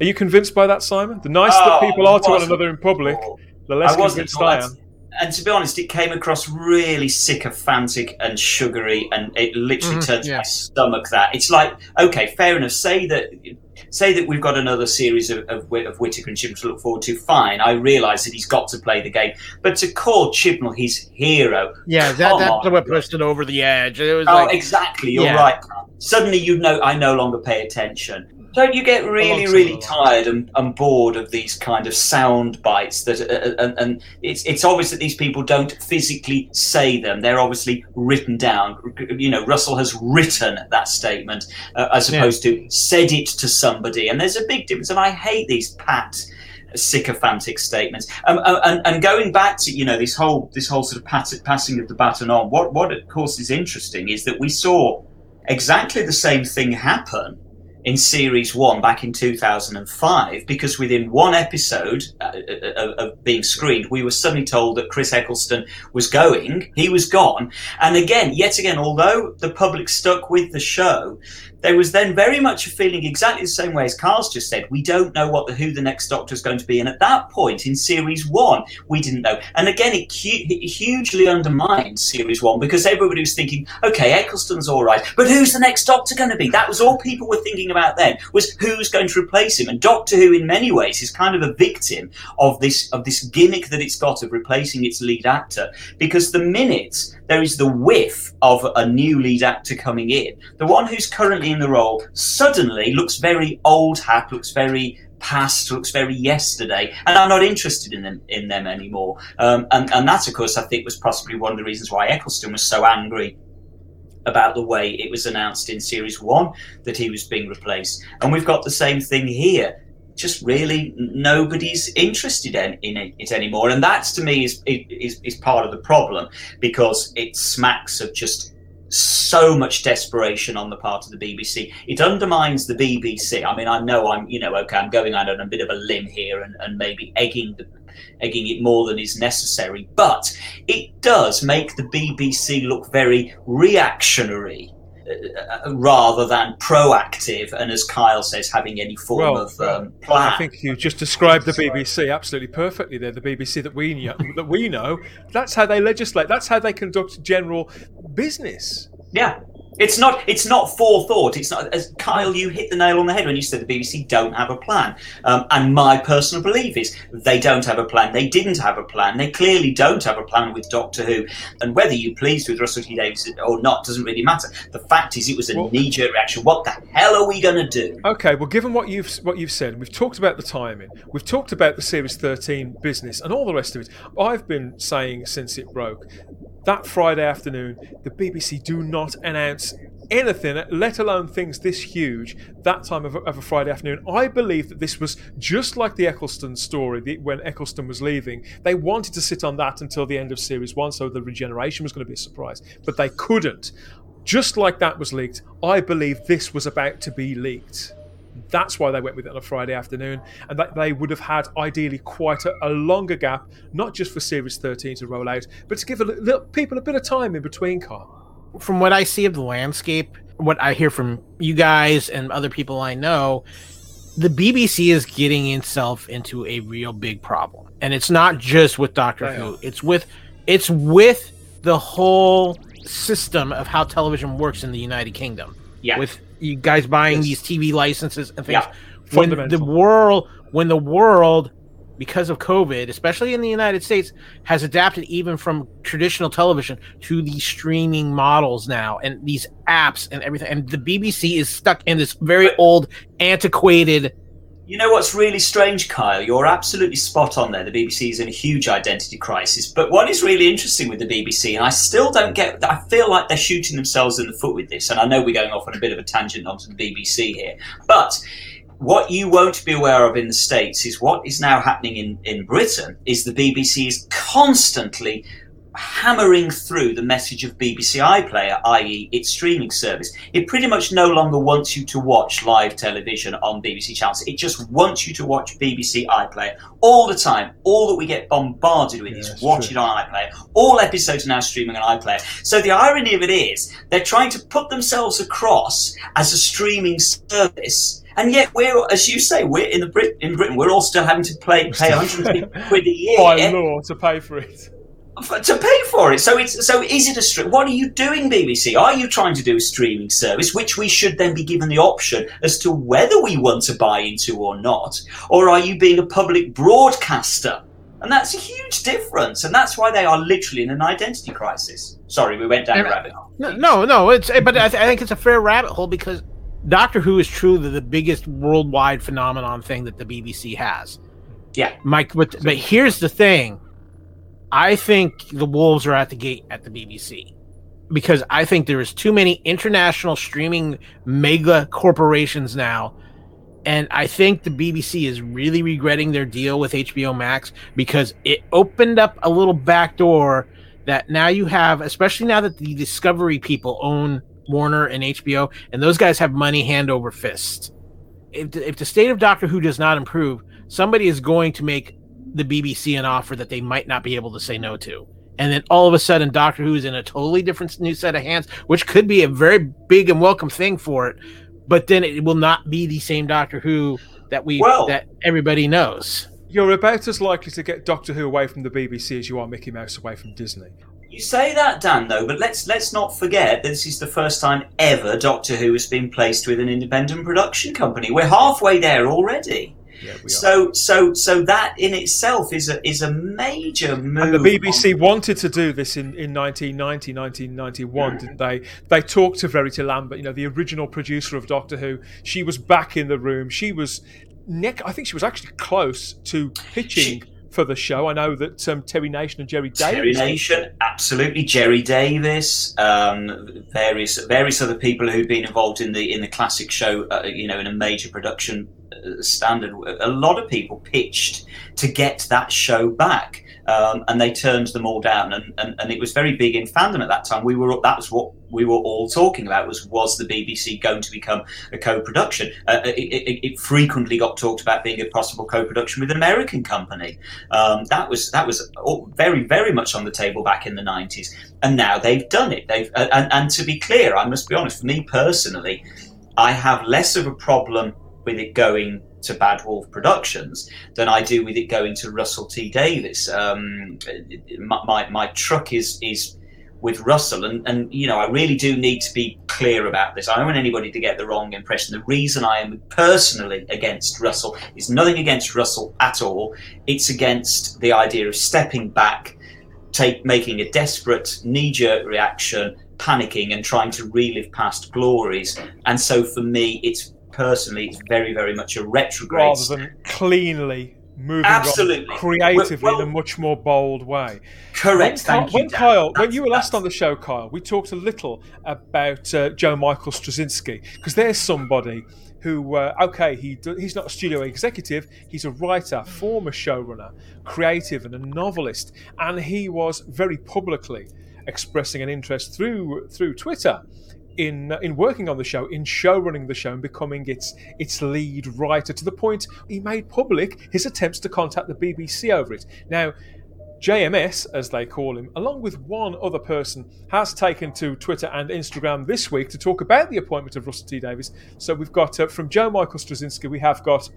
Are you convinced by that, Simon? The nicer that Oh, people are to one another in public, before. the less I wasn't convinced I am. And to be honest, it came across really sycophantic and sugary, and it literally Mhm, turns yeah. my stomach. That it's like, okay, fair enough. Say that, say that we've got another series of of, of Whittaker and Chibnall to look forward to. Fine, I realise that he's got to play the game, but to call Chibnall his hero, Yeah, that that's on. what pushed it over the edge. It was oh, like exactly, you're Yeah. right. Suddenly, you know, I no longer pay attention. Don't you get really, really tired and, and bored of these kind of sound bites? That uh, and, and it's it's obvious that these people don't physically say them; they're obviously written down. You know, Russell has written that statement uh, as Yeah. opposed to said it to somebody, and there's a big difference. And I hate these pat sycophantic statements. Um, uh, and, and going back to you know this whole this whole sort of pat, passing of the baton on. What what of course is interesting is that we saw exactly the same thing happen in series one back in 2005 because within one episode uh, uh, uh, of being screened we were suddenly told that chris eccleston was going. He was gone. And again yet again although the public stuck with the show there was then very much a feeling exactly the same way as Carl's just said. We don't know what the who the next Doctor is going to be, and at that point in series one, we didn't know. And again, it, it hugely undermined series one because everybody was thinking, okay, Eccleston's all right, but who's the next Doctor going to be? That was all people were thinking about then was who's going to replace him. And Doctor Who, in many ways, is kind of a victim of this of this gimmick that it's got of replacing its lead actor because the minute there is the whiff of a new lead actor coming in, the one who's currently in the role suddenly looks very old hat, looks very past, looks very yesterday, and I'm not interested in them in them anymore. Um, and and that, of course, I think was possibly one of the reasons why Eccleston was so angry about the way it was announced in series one that he was being replaced. And we've got the same thing here. Just really nobody's interested in, in it, anymore, and that's to me is, is is part of the problem because it smacks of just so much desperation on the part of the BBC. It undermines the BBC. I mean, I know I'm, you know, okay, I'm going out on a bit of a limb here and, and maybe egging the, egging it more than is necessary, but it does make the BBC look very reactionary. Uh, rather than proactive, and as Kyle says, having any form Well, of um, plan. I think you just described the BBC absolutely perfectly there. The BBC that we know, that we know, that's how they legislate. That's how they conduct general business. Yeah. It's not. It's not forethought. It's not. As Kyle, you hit the nail on the head when you said the BBC don't have a plan. Um, and my personal belief is they don't have a plan. They didn't have a plan. They clearly don't have a plan with Doctor Who. And whether you're pleased with Russell T Davies or not doesn't really matter. The fact is, it was a Well- knee-jerk reaction. What the hell are we going to do? Okay, well, given what you've what you've said, we've talked about the timing, we've talked about the Series 13 business, and all the rest of it. I've been saying since it broke that Friday afternoon, the BBC do not announce anything, let alone things this huge, that time of a, of a Friday afternoon. I believe that this was just like the Eccleston story the, when Eccleston was leaving. They wanted to sit on that until the end of Series 1, so the regeneration was going to be a surprise, but they couldn't. Just like that was leaked, I believe this was about to be leaked. That's why they went with it on a Friday afternoon, and that they would have had ideally quite a, a longer gap, not just for Series 13 to roll out, but to give a, little, people a bit of time in between, Carl. from what I see of the landscape, what I hear from you guys and other people I know, the BBC is getting itself into a real big problem. And it's not just with Doctor They Who. It's with it's with the whole system of how television works in the United Kingdom. Yeah. With you guys buying these TV licenses and things. Yeah. When the world when the world because of COVID, especially in the United States, has adapted even from traditional television to these streaming models now and these apps and everything. And the BBC is stuck in this very old, antiquated. You know what's really strange, Kyle? You're absolutely spot on there. The BBC is in a huge identity crisis. But what is really interesting with the BBC, and I still don't get, I feel like they're shooting themselves in the foot with this. And I know we're going off on a bit of a tangent onto the BBC here. But what you won't be aware of in the States is what is now happening in, in Britain is the BBC is constantly hammering through the message of BBC iPlayer, i.e., its streaming service. It pretty much no longer wants you to watch live television on BBC channels. It just wants you to watch BBC iPlayer all the time. All that we get bombarded with yeah, is watch true. it on iPlayer. All episodes are now streaming on iPlayer. So the irony of it is they're trying to put themselves across as a streaming service and yet we're, as you say, we're in the Brit- in Britain. We're all still having to pay pay 150 *laughs* quid a year by law to pay for it. To pay for it, so it's so is it a stream? What are you doing, BBC? Are you trying to do a streaming service, which we should then be given the option as to whether we want to buy into or not, or are you being a public broadcaster? And that's a huge difference, and that's why they are literally in an identity crisis. Sorry, we went down a rabbit hole. No, no, it's eh, but I, th- I think it's a fair rabbit hole because Doctor Who is truly the biggest worldwide phenomenon thing that the BBC has. Yeah, Mike. But but here's the thing: I think the wolves are at the gate at the BBC because I think there is too many international streaming mega corporations now. And I think the BBC is really regretting their deal with HBO Max because it opened up a little back door that now you have, especially now that the Discovery people own Warner and HBO, and those guys have money hand over fist. If the, if the state of Doctor Who does not improve, somebody is going to make the BBC an offer that they might not be able to say no to. And then all of a sudden, Doctor Who is in a totally different new set of hands, which could be a very big and welcome thing for it. But then it will not be the same Doctor Who that we well, that everybody knows. You're about as likely to get Doctor Who away from the BBC as you are Mickey Mouse away from Disney. You say that, Dan, though, but let's let's not forget that this is the first time ever Doctor Who has been placed with an independent production company. We're halfway there already. Yeah, so so so that in itself is a is a major move. And the BBC on... wanted to do this in, in 1990, 1991, mm. didn't they? They talked to Verity Lambert, you know, the original producer of Doctor Who. She was back in the room. She was Nick, I think she was actually close to pitching. She, for the show. I know that um, Terry Nation and Gerry Davis. Terry Nation, absolutely. Gerry Davis, um, various various other people who've been involved in the in the classic show. Uh, you know, in a major production standard. A lot of people pitched to get that show back. Um, and they turned them all down, and, and, and it was very big in fandom at that time. We were that was what we were all talking about was was the BBC going to become a co-production? Uh, it, it, it, frequently got talked about being a possible co-production with an American company. Um, that was that was very very much on the table back in the nineties, and now they've done it. They've uh, and, and to be clear, I must be honest. For me personally, I have less of a problem with it going to Bad Wolf Productions than I do with it going to Russell T Davies. Um, my, my, truck is is with Russell, and and you know I really do need to be clear about this. I don't want anybody to get the wrong impression. The reason I am personally against Russell is nothing against Russell at all. It's against the idea of stepping back, take making a desperate knee jerk reaction panicking and trying to relive past glories. And so for me, it's personally, it's very, very much a retrograde. Rather than cleanly moving Absolutely. creatively well, in a much more bold way. Correct. When, Thank when you, Kyle, when you were last on the show, Kyle, we talked a little about uh, Joe Michael Straczynski because there's somebody who, uh, okay, he he's not a studio executive, he's a writer, former showrunner, creative, and a novelist, and he was very publicly expressing an interest through through Twitter in in working on the show, in show running the show, and becoming its its lead writer to the point he made public his attempts to contact the BBC over it. Now, JMS, as they call him, along with one other person, has taken to Twitter and Instagram this week to talk about the appointment of Russell T Davies. So we've got uh, from Joe Michael Straczynski, we have got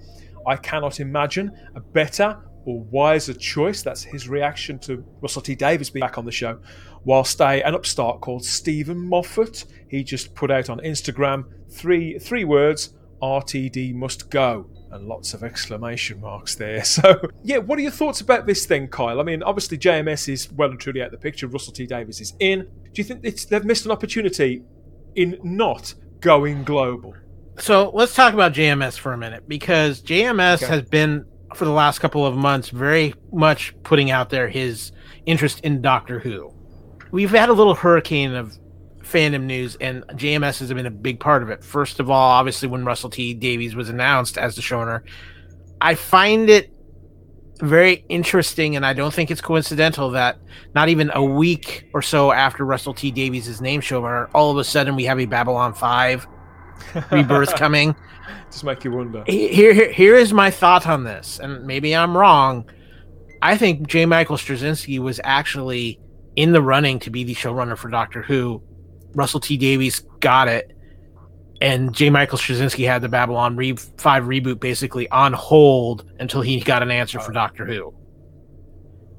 I cannot imagine a better or wiser choice. That's his reaction to Russell T Davies being back on the show whilst a, an upstart called Steven Moffat, he just put out on Instagram three three words, RTD must go. And lots of exclamation marks there. *laughs* So, yeah, what are your thoughts about this thing, Kyle? I mean, obviously, JMS is well and truly out of the picture. Russell T Davies is in. Do you think it's, they've missed an opportunity in not going global? So let's talk about JMS for a minute because JMS okay. has been for the last couple of months very much putting out there his interest in Doctor Who. We've had a little hurricane of fandom news, and JMS has been a big part of it. First of all, obviously, when Russell T Davies was announced as the showrunner, I find it very interesting, and I don't think it's coincidental that not even a week or so after Russell T Davies' name showrunner, all of a sudden we have a Babylon 5 *laughs* rebirth coming. *laughs* Just make you wonder. Here, here, here is my thought on this, and maybe I'm wrong. I think J. Michael Straczynski was actually in the running to be the showrunner for Doctor Who. Russell T Davies got it, and J. Michael Straczynski had the Babylon Re- 5 reboot basically on hold until he got an answer for Doctor Who.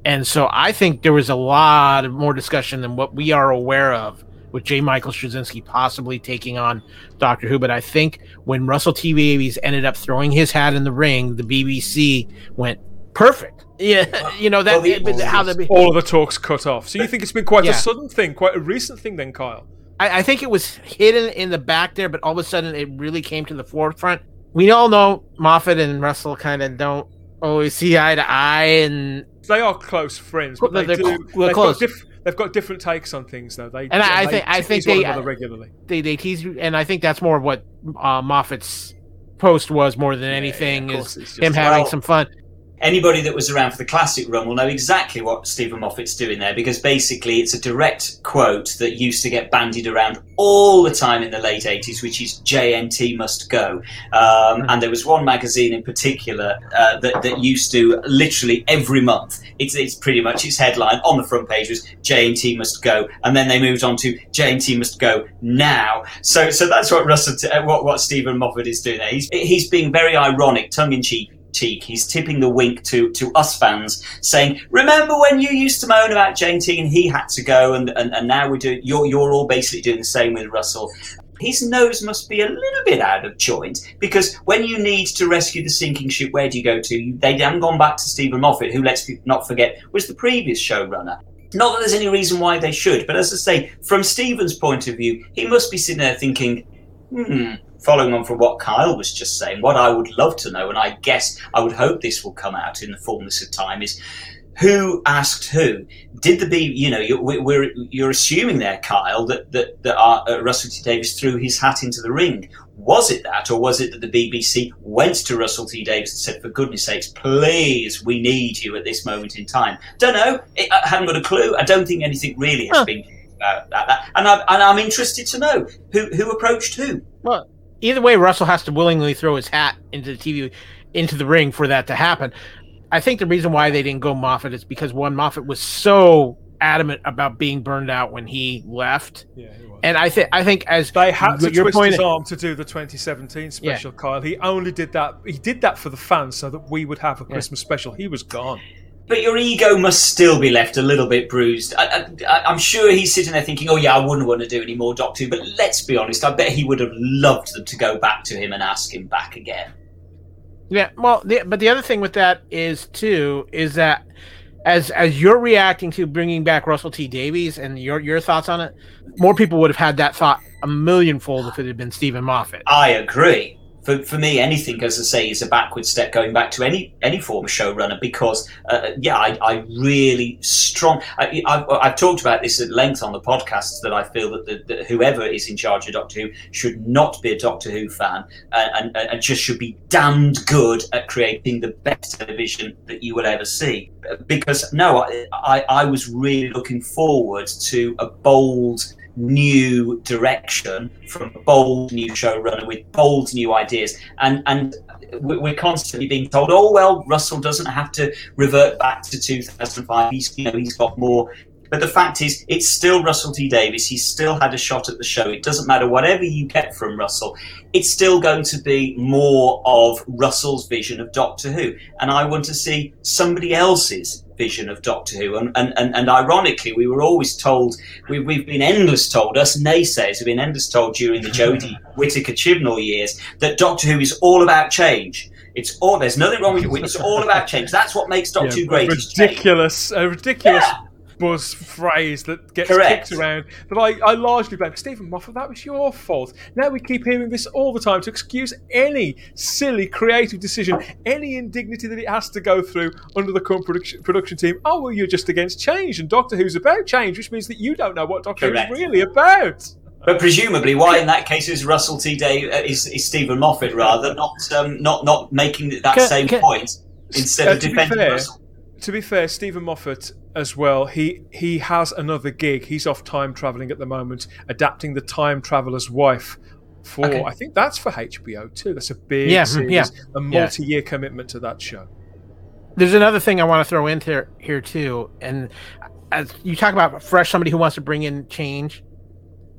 And so I think there was a lot of more discussion than what we are aware of with J. Michael Straczynski possibly taking on Doctor Who. But I think when Russell T Davies ended up throwing his hat in the ring, the BBC went perfect. Yeah, *laughs* you know that well, how the all of the talks cut off. So you think it's been quite yeah. a sudden thing, quite a recent thing, then, Kyle? I, I, think it was hidden in the back there, but all of a sudden it really came to the forefront. We all know Moffat and Russell kind of don't always see eye to eye, and they are close friends, but they do. They've close. Got diff- they've got different takes on things, though. They and I, I think I think they regularly they they tease, and I think that's more of what uh, Moffat's post was more than anything yeah, is him having well, some fun anybody that was around for the classic run will know exactly what Steven Moffat's doing there because basically it's a direct quote that used to get bandied around all the time in the late 80s, which is JNT must go. Um, and there was one magazine in particular uh, that, that used to literally every month, it's, it's pretty much its headline on the front page was JNT must go. And then they moved on to JNT must go now. So, so that's what Russell, t- uh, what, what Steven Moffat is doing there. He's, he's being very ironic, tongue in cheek He's tipping the wink to, to us fans, saying, "Remember when you used to moan about JNT and he had to go, and, and, and now we're doing. You're you're all basically doing the same with Russell." His nose must be a little bit out of joint because when you need to rescue the sinking ship, where do you go to? They haven't gone back to Steven Moffat, who, let's not forget, was the previous showrunner. Not that there's any reason why they should, but as I say, from Steven's point of view, he must be sitting there thinking, hmm, following on from what Kyle was just saying, what I would love to know, and I guess I would hope this will come out in the fullness of time, is who asked who? Did the B? You know, you're, we're, you're assuming there, Kyle, that that, that our, uh, Russell T Davies threw his hat into the ring. Was it that, or was it that the BBC went to Russell T Davies and said, "For goodness sakes, please, we need you at this moment in time"? Don't know. I haven't got a clue. I don't think anything really has huh. been about that. And, I, and I'm interested to know who who approached who. Well, either way, Russell has to willingly throw his hat into the TV, into the ring for that to happen. I think the reason why they didn't go Moffat is because one Moffat was so adamant about being burned out when he left. Yeah, he and I think I think as they had to twist point, his arm to do the 2017 special, yeah. Kyle. He only did that. He did that for the fans so that we would have a Christmas yeah. special. He was gone but your ego must still be left a little bit bruised. I, am sure he's sitting there thinking, "Oh yeah, I wouldn't want to do any more Doctor Who." But let's be honest, I bet he would have loved them to go back to him and ask him back again. Yeah, well, the, but the other thing with that is too is that as as you're reacting to bringing back Russell T Davies and your your thoughts on it, more people would have had that thought a millionfold if it had been Steven Moffat. I agree for, for me, anything, as I say, is a backward step going back to any any form of showrunner because, uh, yeah, I, I, really strong. I, have talked about this at length on the podcast that I feel that, the, that, whoever is in charge of Doctor Who should not be a Doctor Who fan and, and, and just should be damned good at creating the best television that you will ever see. Because no, I, I was really looking forward to a bold new direction from a bold new showrunner with bold new ideas. And and we're constantly being told oh well russell doesn't have to revert back to 2005 he's you know he's got more But the fact is, it's still Russell T Davies. He still had a shot at the show. It doesn't matter whatever you get from Russell. It's still going to be more of Russell's vision of Doctor Who, and I want to see somebody else's vision of Doctor Who. And, and, and, and ironically, we were always told, we, we've been endless told, us naysayers have been endless told during the Jodie *laughs* Whittaker Chibnall years, that Doctor Who is all about change. It's all, there's nothing wrong with it. It's all about change. That's what makes Doctor Yeah, Who great. ridiculous, a ridiculous Yeah. Buzz phrase that gets Correct. kicked around that I, I largely blame Steven Moffat. That was your fault. Now we keep hearing this all the time to excuse any silly creative decision, any indignity that it has to go through under the current production, production team. Oh, well, you're just against change, and Doctor Who's about change, which means that you don't know what Doctor Correct. Who's really about. But presumably, why in that case is Russell T. Day uh, is, is Steven Moffat rather not um, not not making that Can- same can- point instead Uh, of defending fair, Russell? To be fair, Steven Moffat as well. He he has another gig. He's off time traveling at the moment, adapting the Time Traveler's Wife. For Okay. I think that's for HBO too. That's a big Yeah, hmm, series, yeah, a multi-year commitment to that show. There's another thing I want to throw in here, here too, and as you talk about fresh somebody who wants to bring in change,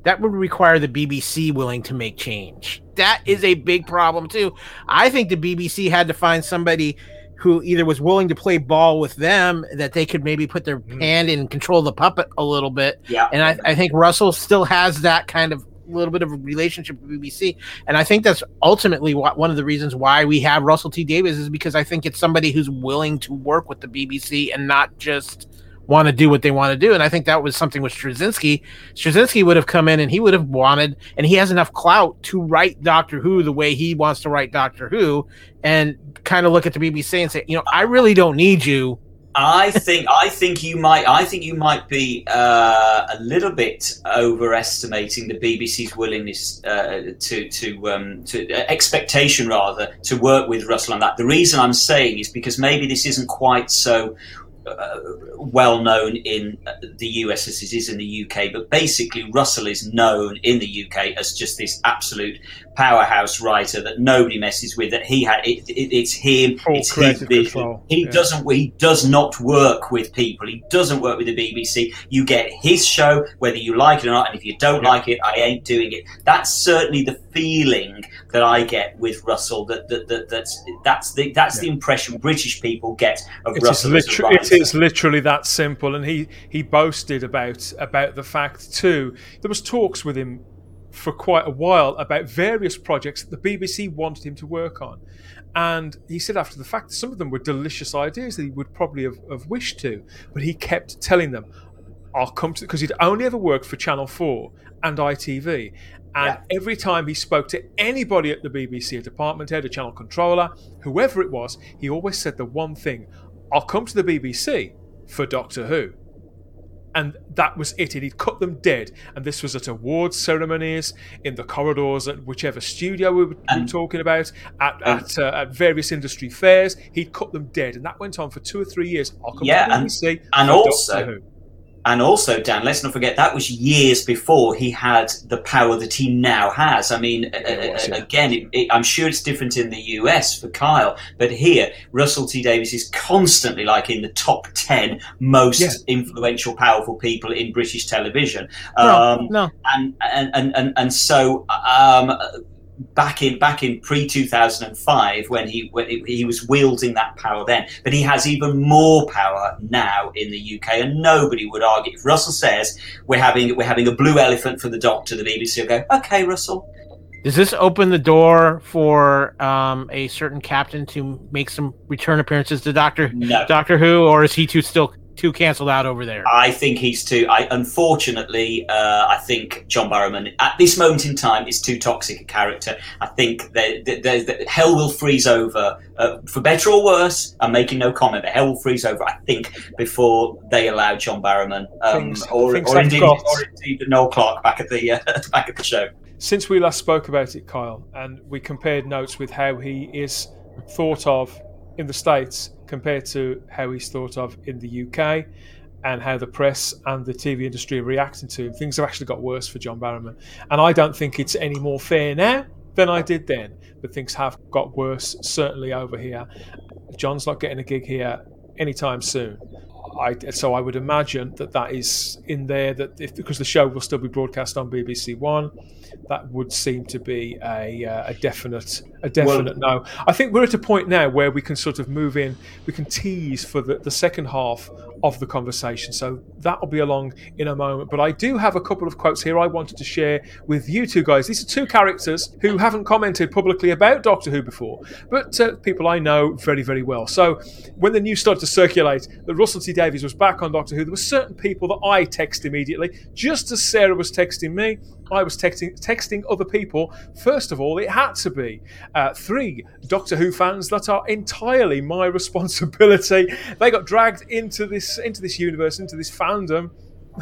that would require the BBC willing to make change. That is a big problem too. I think the BBC had to find somebody who either was willing to play ball with them that they could maybe put their Mm. hand in and control the puppet a little bit. Yeah, And I, I think Russell still has that kind of little bit of a relationship with BBC. And I think that's ultimately what, one of the reasons why we have Russell T Davies is because I think it's somebody who's willing to work with the BBC and not just want to do what they want to do. And I think that was something with Straczynski. Straczynski would have come in and he would have wanted, and he has enough clout to write Doctor Who the way he wants to write Doctor Who and kind of look at the BBC and say, you know, I really don't need you. I think I think you might I think you might be uh, a little bit overestimating the BBC's willingness uh, to to um, to uh, expectation rather to work with Russell on that. The reason I'm saying is because maybe this isn't quite so. Uh, well known in the US as it is in the UK, but basically Russell is known in the UK as just this absolute powerhouse writer that nobody messes with. That he had, it, it, it's him, Full it's his vision. He yeah. doesn't. He does not work with people. He doesn't work with the BBC. You get his show, whether you like it or not. And if you don't Yeah. like it, I ain't doing it. That's certainly the feeling that I get with Russell. That, that, that that's that's the that's the impression British people get of It is, Russell. literally, writer. is literally that simple, and he he boasted about about the fact too. There was talks with him for quite a while about various projects that the BBC wanted him to work on, and he said after the fact some of them were delicious ideas that he would probably have, have wished to, but he kept telling them, "I'll come to," because he'd only ever worked for Channel Four and ITV. And every time he spoke to anybody at the BBC, a department head, a channel controller, whoever it was, he always said the one thing I'll come to the BBC for Doctor Who. And that was it. And he'd cut them dead. And this was at awards ceremonies, in the corridors at whichever studio we were, we were And- talking about, at, and- at, uh, at various industry fairs. He'd cut them dead. And that went on for two or three years. I'll come Yeah, to the and- BBC and also- Who. And also, Dan, let's not forget that was years before he had the power that he now has. I mean, uh, yeah. again, it, it, I'm sure it's different in the US for Kyle, but here, Russell T Davies is constantly like in the top 10 most Yeah. influential, powerful people in British television. No, Um, no. and, and, and, and, and so, um, back in back in pre two thousand and five when he when he he was wielding that power then, but he has even more power now in the UK, and nobody would argue. If Russell says we're having we're having a blue elephant for the Doctor, the BBC will go, okay, Russell. Does this open the door for um, a certain captain to make some return appearances to Doctor No, Doctor Who, or is he too still too canceled out over there? I think he's too. I unfortunately, uh, I think John Barrowman at this moment in time is too toxic a character. I think that hell will freeze over, uh, for better or worse. I'm making no comment, but hell will freeze over. I think before they allow John Barrowman, um, Things- or, things or, indeed, or indeed Noel Clarke back at the uh, *laughs* back at the show. since we last spoke about it, Kyle, and we compared notes with how he is thought of in the States compared to how he's thought of in the UK, and how the press and the TV industry are reacting to him, things have actually got worse for John Barrowman. And I don't think it's any more fair now than I did then, but things have got worse, certainly over here. John's not getting a gig here anytime soon. I, so I would imagine that that is in there that if, because the show will still be broadcast on BBC One, that would seem to be a, uh, a definite a definite well, no. I think we're at a point now where we can sort of move in, we can tease for the, the second half of the conversation. So that'll be along in a moment. But I do have a couple of quotes here I wanted to share with you two guys. These are two characters who haven't commented publicly about Doctor Who before, but uh, people I know very, very well. So when the news started to circulate that Russell T Davies was back on Doctor Who, there were certain people that I text immediately, just as Sarah was texting me. I was texting texting other people. First of all, it had to be uh, three Doctor Who fans that are entirely my *laughs* responsibility. They got dragged into this into this universe, into this fandom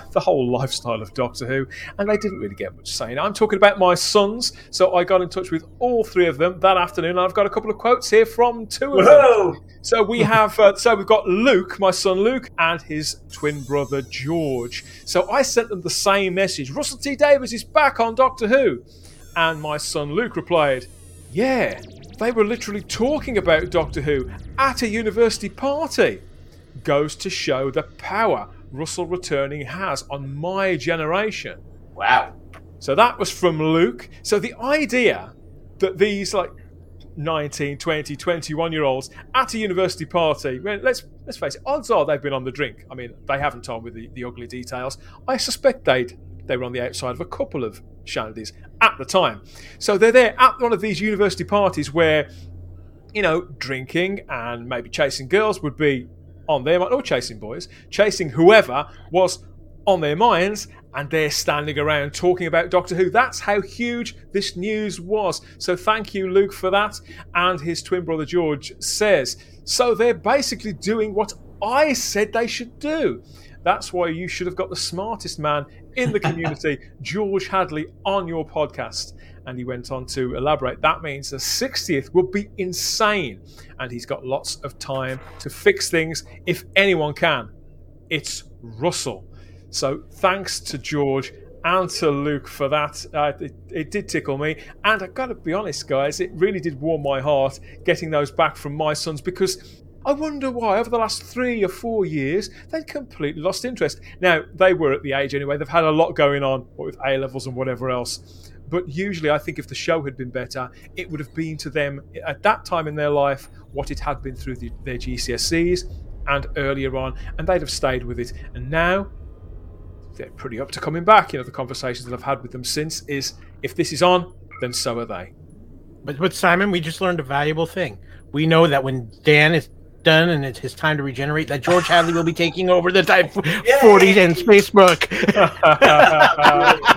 *laughs* the whole lifestyle of Doctor Who, and they didn't really get much saying. I'm talking about my sons, so I got in touch with all three of them that afternoon. I've got a couple of quotes here from two of Whoa! them. So we *laughs* have, uh, so we've got Luke, my son Luke, and his twin brother George. So I sent them the same message: Russell T Davies is back on Doctor Who, and my son Luke replied, "Yeah." They were literally talking about Doctor Who at a university party. Goes to show the power Russell returning has on my generation. Wow. So that was from Luke. So the idea that these like 19, 20, 21 year olds at a university party, let's let's face it, odds are they've been on the drink. I mean, they haven't told me the, the ugly details. I suspect they'd they were on the outside of a couple of shandies at the time. So they're there at one of these university parties where, you know, drinking and maybe chasing girls would be on their mind, or chasing boys, chasing whoever was on their minds, and they're standing around talking about Doctor Who. That's how huge this news was. So thank you, Luke, for that. And his twin brother George says, so they're basically doing what I said they should do. That's why you should have got the smartest man in the *laughs* community, George Hadley, on your podcast. And he went on to elaborate. That means the 60th would be insane. And he's got lots of time to fix things if anyone can. It's Russell. So thanks to George and to Luke for that. Uh, it, it, did tickle me. And I've got to be honest, guys, it really did warm my heart getting those back from my sons because I wonder why over the last three or four years they'd completely lost interest. Now, they were at the age anyway, they've had a lot going on with A levels and whatever else. But usually, I think if the show had been better, it would have been to them at that time in their life what it had been through the, their GCSEs and earlier on, and they'd have stayed with it. And now they're pretty up to coming back. You know, the conversations that I've had with them since is if this is on, then so are they. But with Simon, we just learned a valuable thing. We know that when Dan is done and it's his time to regenerate, that George Hadley will be taking over the *laughs* Type 40 and Facebook. *laughs* *laughs*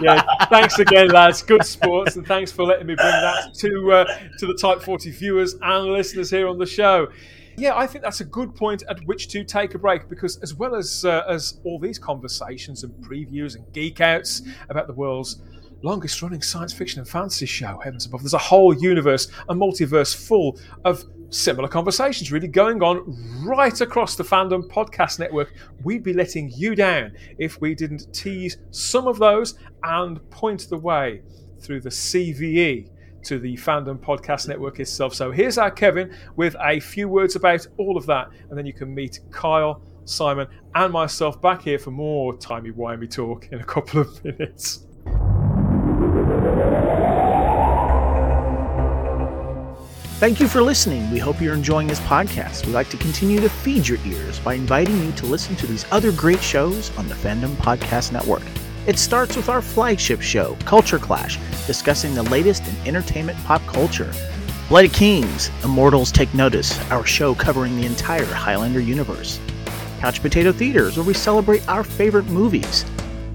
yeah, thanks again, lads. Good sports, and thanks for letting me bring that to uh, to the Type 40 viewers and listeners here on the show. Yeah, I think that's a good point at which to take a break because, as well as uh, as all these conversations and previews and geek outs about the world's longest running science fiction and fantasy show, heavens above, there's a whole universe, a multiverse full of similar conversations really going on right across the fandom podcast network. We'd be letting you down if we didn't tease some of those and point the way through the CVE to the fandom podcast network itself. So here's our Kevin with a few words about all of that, and then you can meet Kyle, Simon, and myself back here for more timey-wimey talk in a couple of *laughs* minutes. Thank you for listening. We hope you're enjoying this podcast. We'd like to continue to feed your ears by inviting you to listen to these other great shows on the Fandom Podcast Network. It starts with our flagship show, Culture Clash, discussing the latest in entertainment pop culture. Bloody Kings, Immortals Take Notice, our show covering the entire Highlander universe. Couch Potato Theaters, where we celebrate our favorite movies.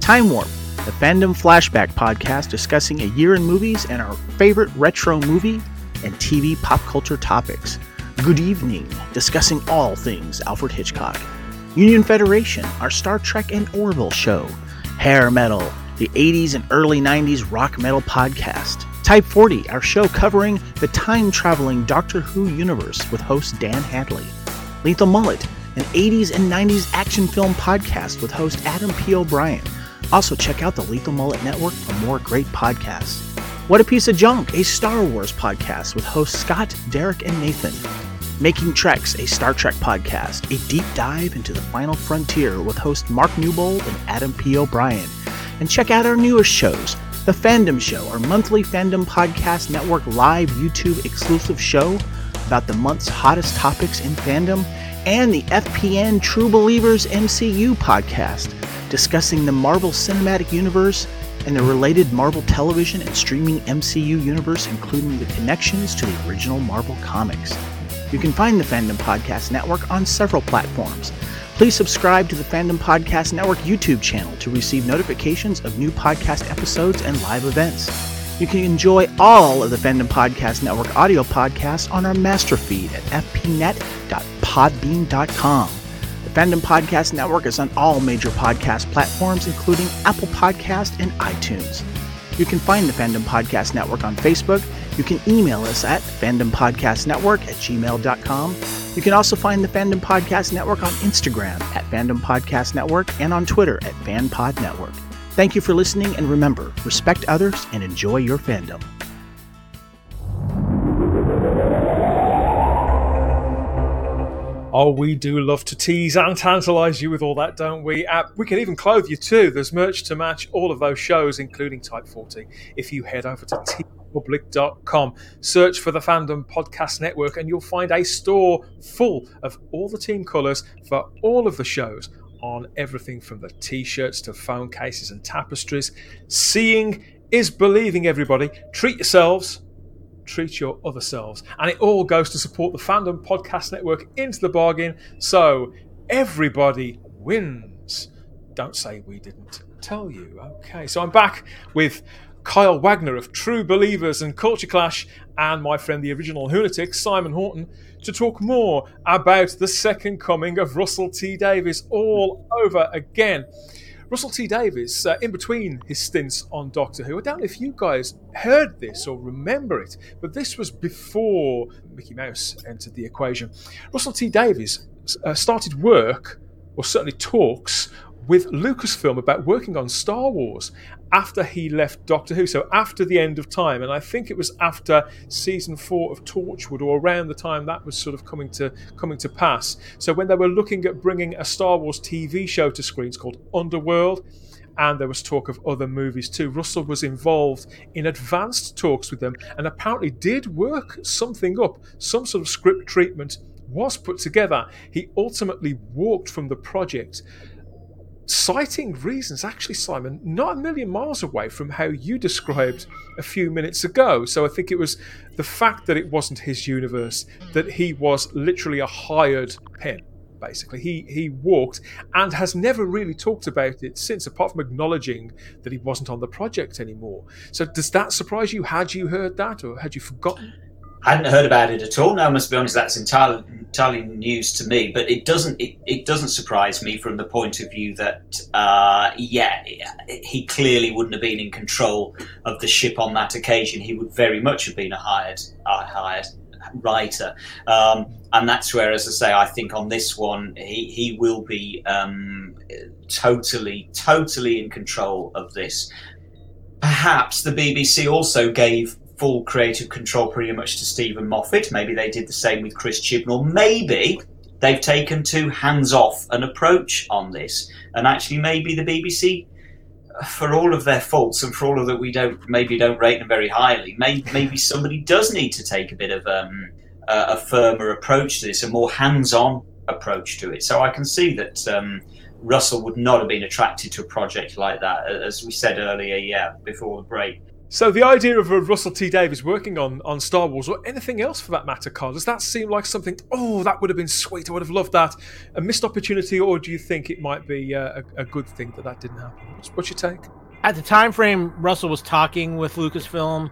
Time Warp, the fandom flashback podcast discussing a year in movies and our favorite retro movie and TV pop culture topics. Good evening, discussing all things Alfred Hitchcock. Union Federation, our Star Trek and Orville show. Hair Metal, the 80s and early 90s rock metal podcast. Type 40, our show covering the time traveling Doctor Who universe with host Dan Hadley. Lethal Mullet, an 80s and 90s action film podcast with host Adam P. O'Brien. Also, check out the Lethal Mullet Network for more great podcasts. What a Piece of Junk, a Star Wars podcast with hosts Scott, Derek, and Nathan. Making Treks, a Star Trek podcast, a deep dive into the final frontier with host Mark Newbold and Adam P. O'Brien. And check out our newest shows The Fandom Show, our monthly Fandom Podcast Network live YouTube exclusive show about the month's hottest topics in fandom, and the FPN True Believers MCU podcast, discussing the Marvel Cinematic Universe and the related Marvel television and streaming MCU universe, including the connections to the original Marvel comics. You can find the Fandom Podcast Network on several platforms. Please subscribe to the Fandom Podcast Network YouTube channel to receive notifications of new podcast episodes and live events. You can enjoy all of the Fandom Podcast Network audio podcasts on our master feed at fpnet.podbean.com. Fandom Podcast Network is on all major podcast platforms, including Apple Podcast and iTunes. You can find the Fandom Podcast Network on Facebook. You can email us at fandompodcastnetwork at gmail.com. You can also find the Fandom Podcast Network on Instagram at Fandom Podcast Network and on Twitter at FanPod Network. Thank you for listening, and remember, respect others and enjoy your fandom. Oh, we do love to tease and tantalise you with all that, don't we? Uh, we can even clothe you too. There's merch to match all of those shows, including Type 40. If you head over to teepublic.com, search for the Fandom Podcast Network, and you'll find a store full of all the team colours for all of the shows on everything from the t shirts to phone cases and tapestries. Seeing is believing, everybody. Treat yourselves treat your other selves. And it all goes to support the Fandom Podcast Network into the bargain. So everybody wins. Don't say we didn't tell you. Okay, so I'm back with Kyle Wagner of True Believers and Culture Clash and my friend, the original lunatic, Simon Horton, to talk more about the second coming of Russell T Davies all over again. Russell T Davies, uh, in between his stints on Doctor Who, I don't know if you guys heard this or remember it, but this was before Mickey Mouse entered the equation. Russell T Davies uh, started work, or certainly talks, with Lucasfilm about working on Star Wars after he left Doctor Who, so after the end of time, and I think it was after season four of Torchwood, or around the time that was sort of coming to coming to pass. So when they were looking at bringing a Star Wars TV show to screens called Underworld, and there was talk of other movies too. Russell was involved in advanced talks with them, and apparently did work something up, some sort of script treatment was put together. He ultimately walked from the project citing reasons, actually, Simon, not a million miles away from how you described a few minutes ago. So I think it was the fact that it wasn't his universe, that he was literally a hired pen. Basically, he he walked and has never really talked about it since, apart from acknowledging that he wasn't on the project anymore. So, does that surprise you? Had you heard that, or had you forgotten? Hadn't heard about it at all. Now, I must be honest, that's entirely, entirely news to me. But it doesn't it, it doesn't surprise me from the point of view that uh, yeah, he clearly wouldn't have been in control of the ship on that occasion. He would very much have been a hired a hired writer, um, and that's where, as I say, I think on this one he he will be um, totally totally in control of this. Perhaps the BBC also gave full creative control pretty much to Steven Moffat. Maybe they did the same with Chris Chibnall. Maybe they've taken too hands off an approach on this, and actually, maybe the BBC. For all of their faults and for all of that, we don't maybe don't rate them very highly. Maybe, maybe somebody does need to take a bit of um, a, firmer approach to this, a more hands-on approach to it. So I can see that um, Russell would not have been attracted to a project like that, as we said earlier, yeah, before the break. So the idea of a Russell T Davies working on, on Star Wars or anything else for that matter, Carl, does that seem like something? Oh, that would have been sweet. I would have loved that. A missed opportunity, or do you think it might be uh, a, a, good thing that that didn't happen? What's, what's your take? At the time frame, Russell was talking with Lucasfilm.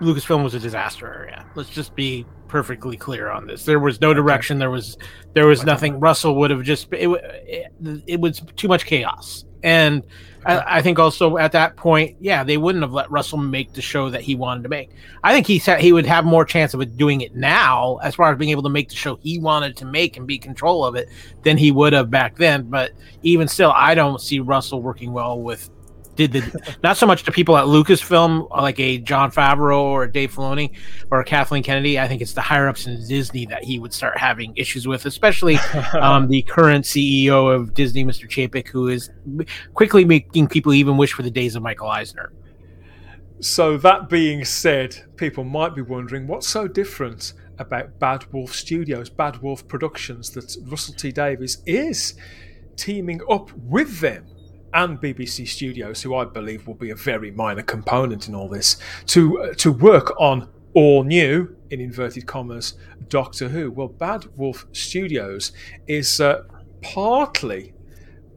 Lucasfilm was a disaster area. Let's just be perfectly clear on this. There was no direction. There was there was nothing. Russell would have just it, it, it was too much chaos and I, I, think also at that point, yeah, they wouldn't have let Russell make the show that he wanted to make. I think he said he would have more chance of doing it now, as far as being able to make the show he wanted to make and be control of it, than he would have back then. But even still, I don't see Russell working well with did the not so much the people at Lucasfilm like a Jon Favreau or a Dave Filoni or a Kathleen Kennedy. I think it's the higher ups in Disney that he would start having issues with, especially *laughs* um, the current CEO of Disney, Mr. Chapek, who is quickly making people even wish for the days of Michael Eisner. So that being said, people might be wondering what's so different about Bad Wolf Studios, Bad Wolf Productions, that Russell T Davies is teaming up with them and BBC Studios, who I believe will be a very minor component in all this, to uh, to work on all new in inverted commas Doctor Who. Well, Bad Wolf Studios is uh, partly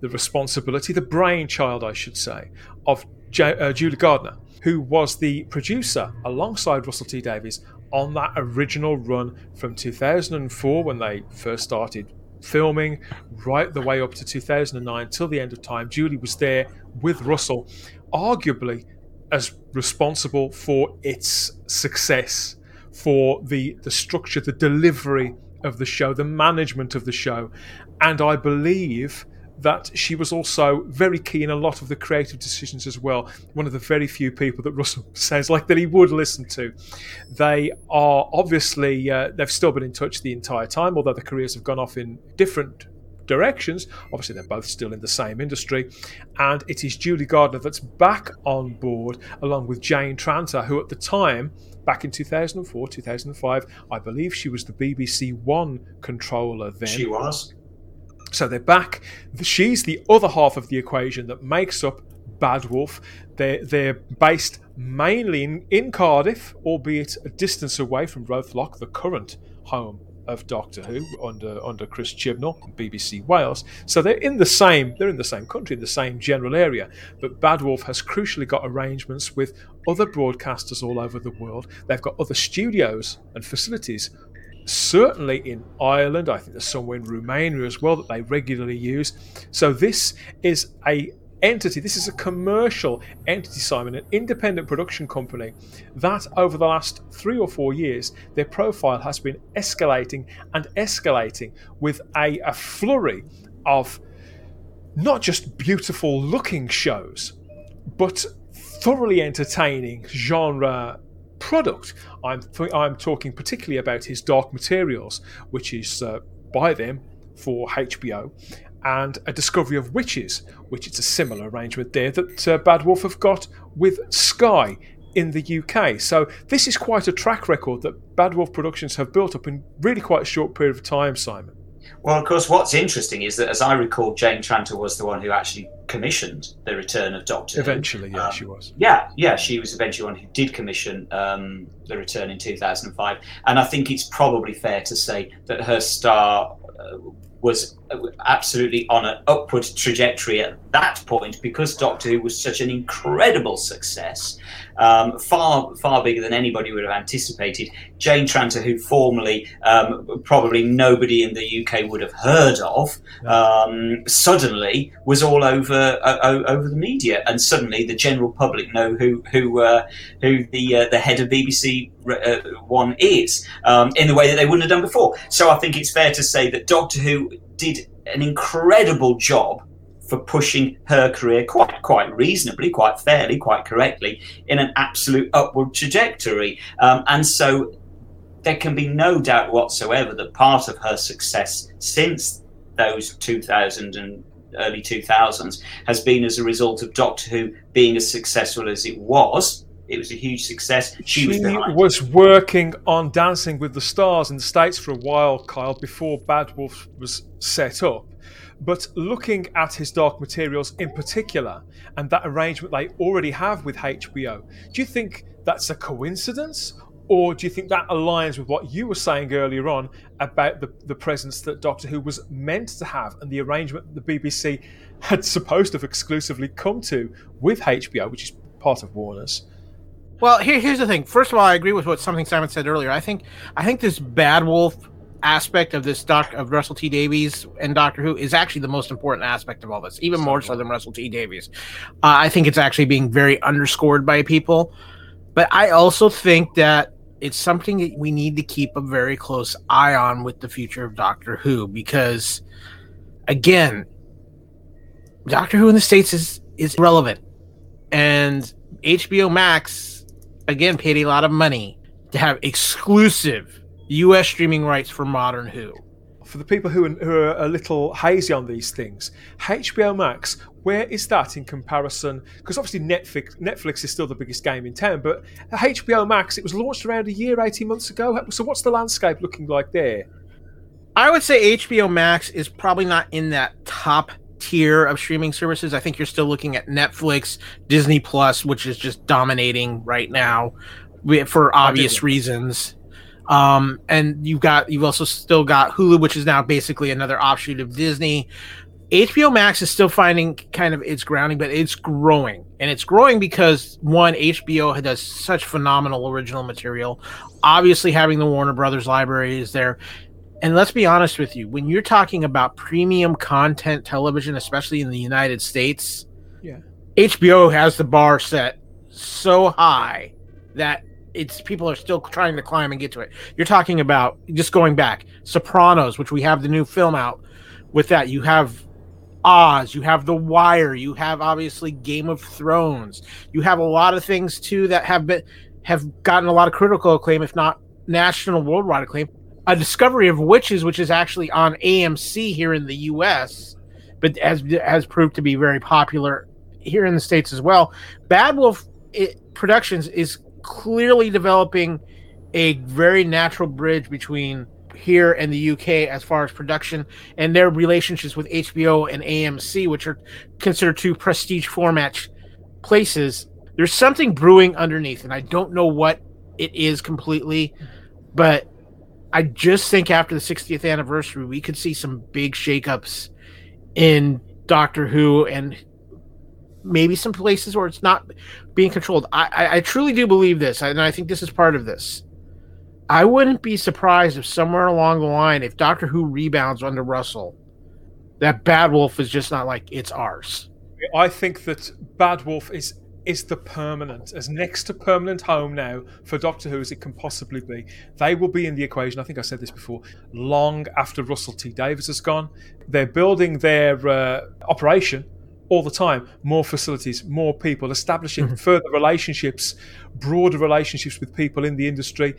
the responsibility, the brainchild, I should say, of J- uh, Julie Gardner, who was the producer alongside Russell T Davies on that original run from 2004 when they first started filming right the way up to 2009 till the end of time. Julie was there with Russell, arguably as responsible for its success, for the the structure, the delivery of the show, the management of the show, and I believe that she was also very key in a lot of the creative decisions as well. One of the very few people that Russell *laughs* sounds like that he would listen to. They are obviously, uh, they've still been in touch the entire time, although their careers have gone off in different directions. Obviously, they're both still in the same industry. And it is Julie Gardner that's back on board, along with Jane Tranter, who at the time, back in 2004, 2005, I believe she was the BBC One controller then. She was. So they're back. She's the other half of the equation that makes up Bad Wolf. They're, they're based mainly in, in Cardiff, albeit a distance away from Roath Lock, the current home of Doctor Who under under Chris Chibnall, BBC Wales. So they're in the same they're in the same country, in the same general area. But Bad Wolf has crucially got arrangements with other broadcasters all over the world. They've got other studios and facilities certainly in Ireland. I think there's somewhere in Romania as well that they regularly use. So this is a entity. This is a commercial entity, Simon, an independent production company that over the last three or four years, their profile has been escalating and escalating with a, a flurry of not just beautiful looking shows, but thoroughly entertaining genre product. I'm th- I'm talking particularly about his Dark Materials, which is uh, by them for HBO, and a Discovery of Witches, which it's a similar arrangement there that uh, Bad Wolf have got with Sky in the UK. So this is quite a track record that Bad Wolf Productions have built up in really quite a short period of time, Simon. Well, of course, what's interesting is that, as I recall, Jane Tranter was the one who actually commissioned the return of Doctor Eventually, yeah, Um, she was. Yeah, yeah, she was eventually one who did commission um, the return in 2005, and I think it's probably fair to say that her star uh, was absolutely on an upward trajectory at that point because Doctor Who was such an incredible success, um, far far bigger than anybody would have anticipated. Jane Tranter, who formerly um, probably nobody in the UK would have heard of, um, suddenly was all over uh, over the media, and suddenly the general public know who who uh, who the uh, the head of BBC uh, One is um, in the way that they wouldn't have done before. So I think it's fair to say that Doctor Who did an incredible job for pushing her career quite quite reasonably, quite fairly, quite correctly in an absolute upward trajectory. Um, and so there can be no doubt whatsoever that part of her success since those 2000 and early 2000s has been as a result of Doctor Who being as successful as it was. It was a huge success. She, She was was working on Dancing with the Stars in the States for a while, Kyle, before Bad Wolf was set up. But looking at his Dark Materials in particular, and that arrangement they already have with HBO, do you think that's a coincidence? Or do you think that aligns with what you were saying earlier on about the, the presence that Doctor Who was meant to have and the arrangement the BBC had supposed to have exclusively come to with HBO, which is part of Warner's? Well, here, here's the thing. First of all, I agree with what something Simon said earlier. I think I think this Bad Wolf aspect of this doc of Russell T Davies and Doctor Who is actually the most important aspect of all this, even more so than Russell T Davies. Uh, I think it's actually being very underscored by people, but I also think that it's something that we need to keep a very close eye on with the future of Doctor Who because, again, Doctor Who in the states is is relevant. and HBO Max again paid a lot of money to have exclusive U.S. streaming rights for Modern Who. For the people who are, who are a little hazy on these things, HBO Max, where is that in comparison? Because obviously Netflix, Netflix is still the biggest game in town, but HBO Max, it was launched around a year, 18 months ago. So what's the landscape looking like there? I would say HBO Max is probably not in that top tier of streaming services. I think you're still looking at Netflix, Disney Plus, which is just dominating right now for obvious reasons. Um, and you've got you've also still got Hulu, which is now basically another offshoot of Disney. HBO Max is still finding kind of its grounding, but it's growing, and it's growing because one, HBO does such phenomenal original material. Obviously, having the Warner Brothers library is there, and let's be honest with you, when you're talking about premium content television, especially in the United States, yeah, HBO has the bar set so high that it's people are still trying to climb and get to it. You're talking about just going back, Sopranos, which we have the new film out. With that, you have Oz, you have The Wire, you have obviously Game of Thrones. You have a lot of things too that have been have gotten a lot of critical acclaim, if not national worldwide acclaim. A Discovery of Witches, which is actually on AMC here in the U.S., but has has proved to be very popular here in the states as well. Bad Wolf it, Productions is clearly developing a very natural bridge between here and the UK as far as production and their relationships with HBO and AMC, which are considered two prestige format places. There's something brewing underneath, and I don't know what it is completely, but I just think after the 60th anniversary, we could see some big shakeups in Doctor Who and maybe some places where it's not being controlled. I, I, I truly do believe this, and I think this is part of this. I wouldn't be surprised if somewhere along the line, if Doctor Who rebounds under Russell, that Bad Wolf is just not like it's ours. I think that Bad Wolf is is the permanent, as next to permanent home now for Doctor Who as it can possibly be. They will be in the equation. I think I said this before. Long after Russell T Davies has gone, they're building their uh, operation all the time more facilities more people establishing mm-hmm. further relationships broader relationships with people in the industry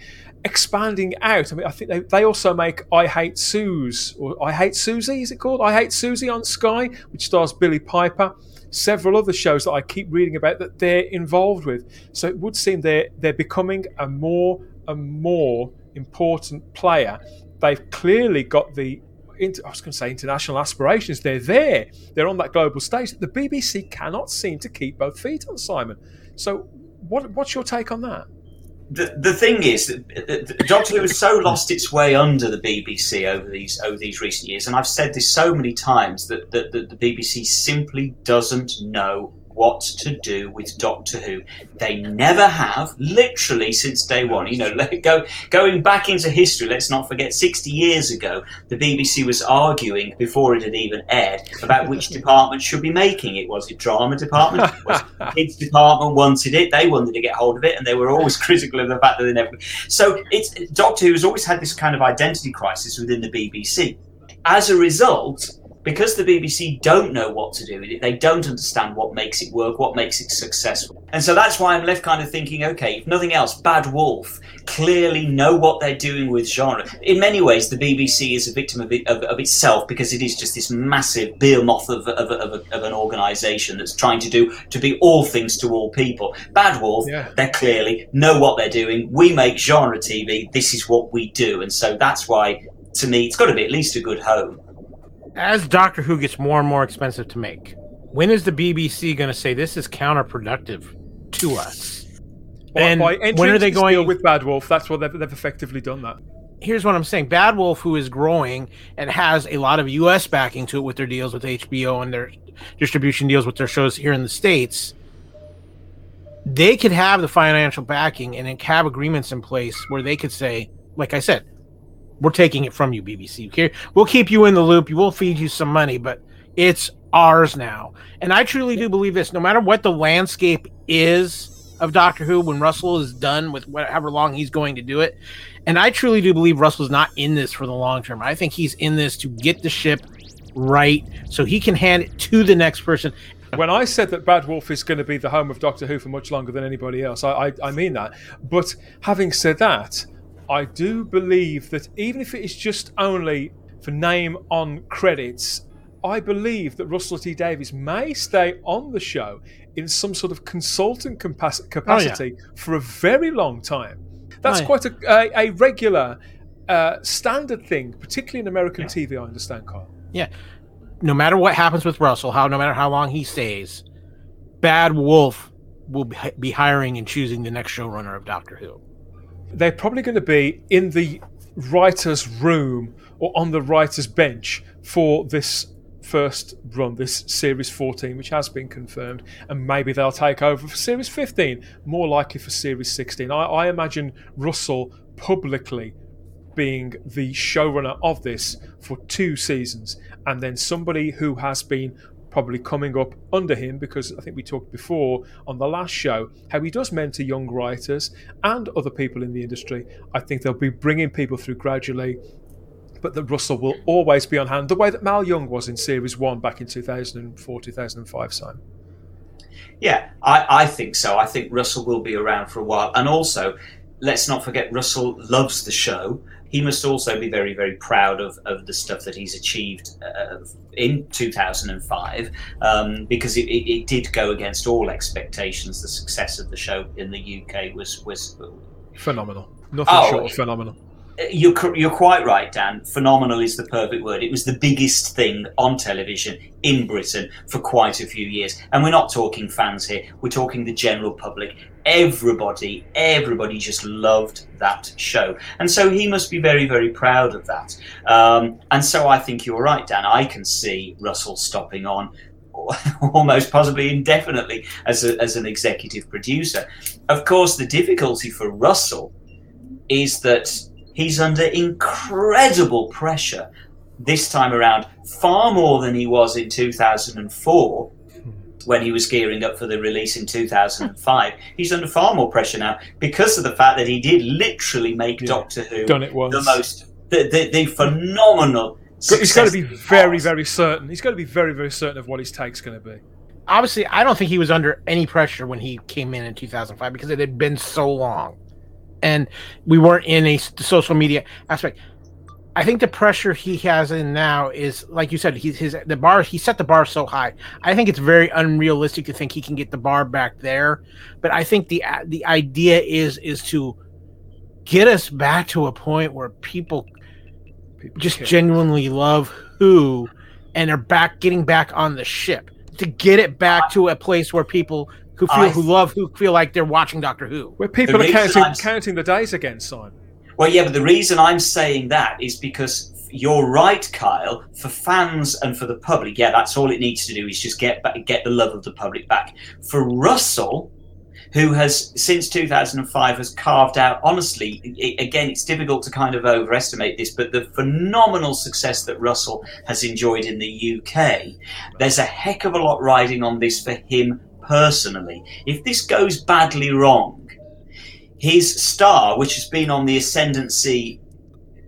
expanding out i mean i think they, they also make i hate suze or i hate Suzie is it called i hate Suzie on sky which stars Billie piper several other shows that i keep reading about that they're involved with so it would seem they're they're becoming a more and more important player they've clearly got the I was going to say international aspirations. They're there. They're on that global stage. The BBC cannot seem to keep both feet on Simon. So, what, what's your take on that? The, the thing is that uh, uh, Doctor Who has so lost its way under the BBC over these over these recent years, and I've said this so many times that, that, that the BBC simply doesn't know what to do with Doctor Who. They never have, literally since day one. You know, *laughs* go, going back into history, let's not forget, 60 years ago, the BBC was arguing before it had even aired about which *laughs* department should be making it. Was it drama department? Was it *laughs* kids department wanted it? They wanted to get hold of it, and they were always critical of the fact that they never. So it's Doctor Who has always had this kind of identity crisis within the BBC. As a result, because the BBC don't know what to do with it, they don't understand what makes it work, what makes it successful. And so that's why I'm left kind of thinking, okay, if nothing else, Bad Wolf clearly know what they're doing with genre. In many ways, the BBC is a victim of, it, of, of itself because it is just this massive behemoth of, of, of, of an organisation that's trying to do to be all things to all people. Bad Wolf, yeah. they clearly know what they're doing. We make genre TV. This is what we do, and so that's why, to me, it's got to be at least a good home as Doctor Who gets more and more expensive to make, when is the BBC going to say this is counterproductive to us? Well, and when are they going with Bad Wolf? That's what they've, they've effectively done. That here's what I'm saying: Bad Wolf, who is growing and has a lot of U.S. backing to it with their deals with HBO and their distribution deals with their shows here in the states, they could have the financial backing and have agreements in place where they could say, like I said, we're taking it from you, BBC. We'll keep you in the loop. We'll feed you some money, but it's ours now. And I truly do believe this. No matter what the landscape is of Doctor Who, when Russell is done with whatever long he's going to do it, and I truly do believe Russell's not in this for the long term. I think he's in this to get the ship right so he can hand it to the next person when I said that Bad Wolf is going to be the home of Doctor Who for much longer than anybody else, I, I, I mean that. But having said that, I do believe that even if it is just only for name on credits, I believe that Russell T Davies may stay on the show in some sort of consultant capac- capacity oh, yeah. for a very long time. That's oh, yeah. quite a, a, a regular, uh, standard thing, particularly in American yeah. TV. I understand, Kyle. Yeah, no matter what happens with Russell, how no matter how long he stays, Bad Wolf will be hiring and choosing the next showrunner of Doctor Who. They're probably going to be in the writer's room or on the writer's bench for this first run, this Series 14, which has been confirmed, and maybe they'll take over for Series 15, more likely for Series 16. I, I imagine Russell publicly being the showrunner of this for two seasons, and then somebody who has been probably coming up under him because I think we talked before on the last show how he does mentor young writers and other people in the industry. I think they'll be bringing people through gradually but that Russell will always be on hand, the way that Mal Young was in Series 1 back in 2004, 2005, Simon. Yeah, I, I think so. I think Russell will be around for a while. And also, let's not forget, Russell loves the show. He must also be very, very proud of, of the stuff that he's achieved uh, in 2005 um, because it, it, it, did go against all expectations. The success of the show in the UK was was phenomenal. Nothing oh, short of phenomenal you're you're quite right, Dan. Phenomenal is the perfect word. It was the biggest thing on television in Britain for quite a few years, and we're not talking fans here. We're talking the general public. Everybody, everybody just loved that show, and so he must be very, very proud of that. Um, and so I think you're right, Dan. I can see Russell stopping on *laughs* almost possibly indefinitely as, a, as an executive producer. Of course, the difficulty for Russell is that he's under incredible pressure this time around, far more than he was in 2004 when he was gearing up for the release in 2005. He's under far more pressure now because of the fact that he did literally make yeah, Doctor Who done it once. the most, the, the, the phenomenal. He's got to be very, very certain. He's got to be very, very certain of what his take's going to be. Obviously, I don't think he was under any pressure when he came in in 2005 because it had been so long and we weren't in a social media aspect. I think the pressure he has in now is, like you said, he's his the bar. He set the bar so high. I think it's very unrealistic to think he can get the bar back there. But I think the the idea is is to get us back to a point where people, people just care. genuinely love who, and are back getting back on the ship to get it back to a place where people who feel I, who love who feel like they're watching Doctor Who. Where people are counting, counting the days again, Simon. Well, yeah, but the reason I'm saying that is because you're right, Kyle. For fans and for the public, yeah, that's all it needs to do is just get get the love of the public back. For Russell, who has since 2005 has carved out honestly it, again it's difficult to kind of overestimate this but the phenomenal success that russell has enjoyed in the uk there's a heck of a lot riding on this for him personally. If this goes badly wrong, his star, which has been on the ascendancy,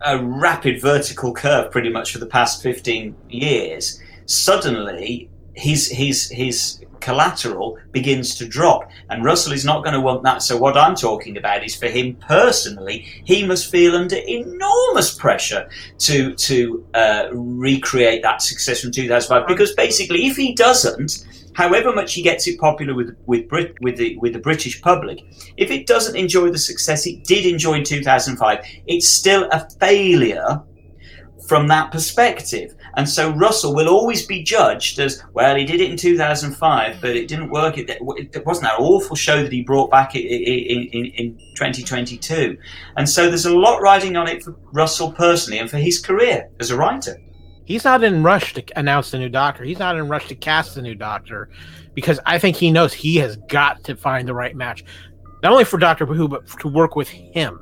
a rapid vertical curve pretty much for the past 15 years, suddenly his, his, his collateral begins to drop. And Russell is not going to want that. So, what I'm talking about is for him personally, he must feel under enormous pressure to, to uh, recreate that success from 2005. Because basically, if he doesn't, however much he gets it popular with with Brit, with the with the British public, if it doesn't enjoy the success it did enjoy in 2005, it's still a failure from that perspective. And so Russell will always be judged as well. He did it in 2005, but it didn't work. It, it wasn't that awful show that he brought back in, in, in 2022. And so there's a lot riding on it for Russell personally and for his career as a writer he's not in rush to announce the new doctor. He's not in rush to cast the new doctor because I think he knows he has got to find the right match, not only for Doctor Who but to work with him.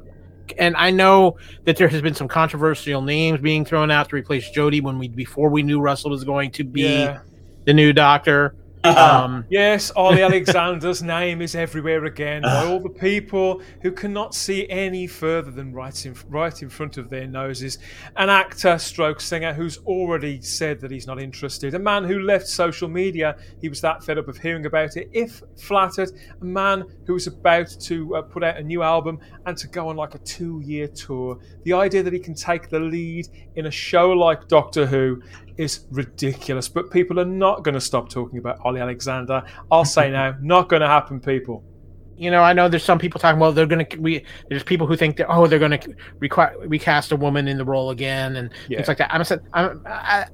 And I know that there has been some controversial names being thrown out to replace Jodie when we before we knew Russell was going to be yeah. the new Doctor. Um, *laughs* Yes, Olly Alexander's name is everywhere again by all the people who cannot see any further than right in, right in front of their noses. An actor, stroke singer, who's already said that he's not interested. A man who left social media. He was that fed up of hearing about it, if flattered. A man who was about to uh, put out a new album and to go on like a two year tour. The idea that he can take the lead in a show like Doctor Who is ridiculous. But people are not going to stop talking about Olly Alexander. I'll say *laughs* now, not going to happen, people. you know, I know there's some people talking. Well, they're going to. We there's people who think that oh, they're going to require recast a woman in the role again and Yeah. things like that. I'm I'm, I,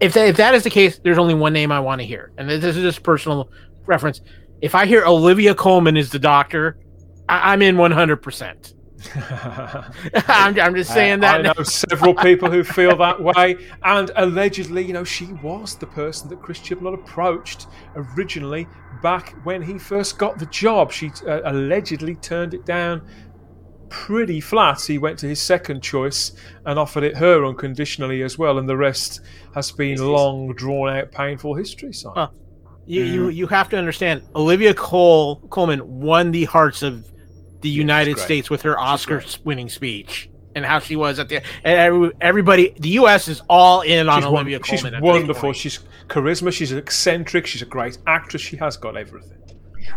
if that, if that is the case, there's only one name I want to hear, and this is just personal reference. If I hear Olivia Colman is the doctor, I, I'm in 100. percent *laughs* I'm, I'm just saying I that. know several people who feel that way, and allegedly, you know, she was the person that Chris Chibnall approached originally back when he first got the job. She uh, allegedly turned it down pretty flat. He went to his second choice and offered it her unconditionally as well, and the rest has been long, drawn out, painful history. Simon. Well, You, you you have to understand. Olivia Cole Colman won the hearts of the United. States with her Oscar-winning speech and how she was at the and everybody. The U.S. is all in on She's, won- Olivia she's at this wonderful. She's charisma. She's eccentric. She's a great actress. She has got everything.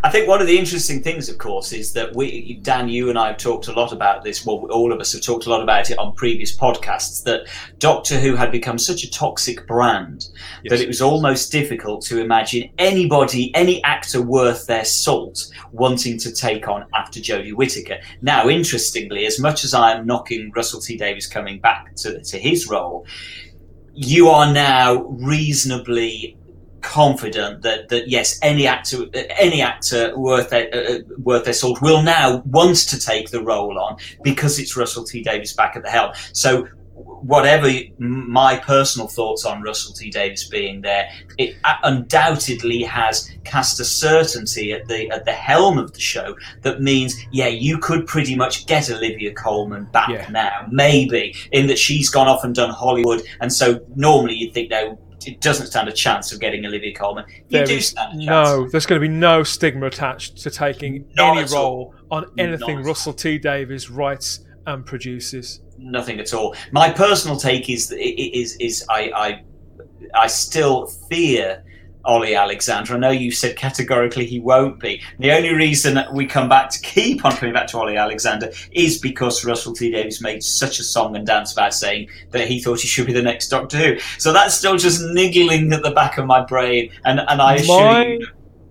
I think one of the interesting things, of course, is that we, Dan, you and I have talked a lot about this. Well, all of us have talked a lot about it on previous podcasts. That Doctor Who had become such a toxic brand Yes. that it was almost difficult to imagine anybody, any actor worth their salt, wanting to take on after Jodie Whittaker. Now, interestingly, as much as I am knocking Russell T Davies coming back to, to his role, you are now reasonably confident that, that yes, any actor, any actor worth their, uh, worth their salt will now want to take the role on because it's Russell T Davies back at the helm. So whatever my personal thoughts on Russell T Davies being there, it undoubtedly has cast a certainty at the at the helm of the show that means, yeah, you could pretty much get Olivia Colman back Yeah. now, maybe in that she's gone off and done Hollywood, and so normally you'd think no. It doesn't stand a chance of getting Olivia Colman. You There do stand a chance. No, there's going to be no stigma attached to taking Not any at all. role on anything Not Russell T Davies writes and produces. nothing at all. My personal take is is is I I, I still fear Olly Alexander. I know you said categorically he won't be. The only reason that we come back to keep on coming back to Olly Alexander is because Russell T Davies made such a song and dance about saying that he thought he should be the next Doctor Who. So that's still just niggling at the back of my brain, and and I My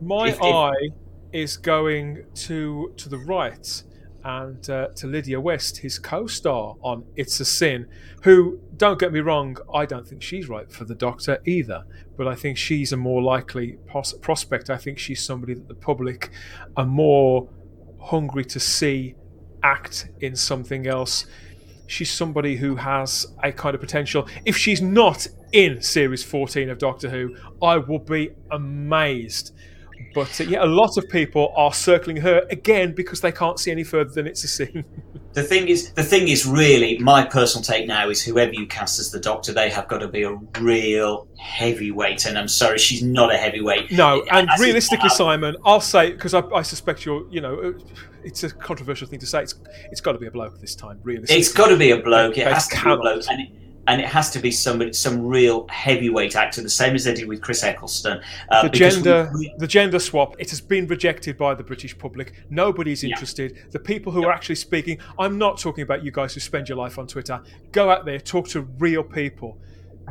my If- if- eye is going to to the right and uh, to Lydia West, his co-star on It's a Sin, who don't get me wrong, I don't think she's right for the Doctor either, but I think she's a more likely pos- prospect. I think she's somebody that the public are more hungry to see act in something else. She's somebody who has a kind of potential. If she's not in series 14 of Doctor Who, I will be amazed. But uh, yeah, a lot of people are circling her again because they can't see any further than it's a Sin. *laughs* The thing is, the thing is, really, my personal take now is whoever you cast as the Doctor, they have got to be a real heavyweight. And I'm sorry, she's not a heavyweight. No, and As realistically, Simon, I'll say because I, I suspect you're, you know, it's a controversial thing to say. It's it's got to be a bloke this time, realistically. It's got to be a bloke. It has to be a bloke, and it, has to be somebody, some real heavyweight actor, the same as they did with Chris Eccleston. Uh, the we- gender we- the gender swap it has been rejected by the british public. Nobody's Yeah. interested. The people who are actually speaking i'm not talking about you guys who spend your life on twitter. Go out there talk to real people.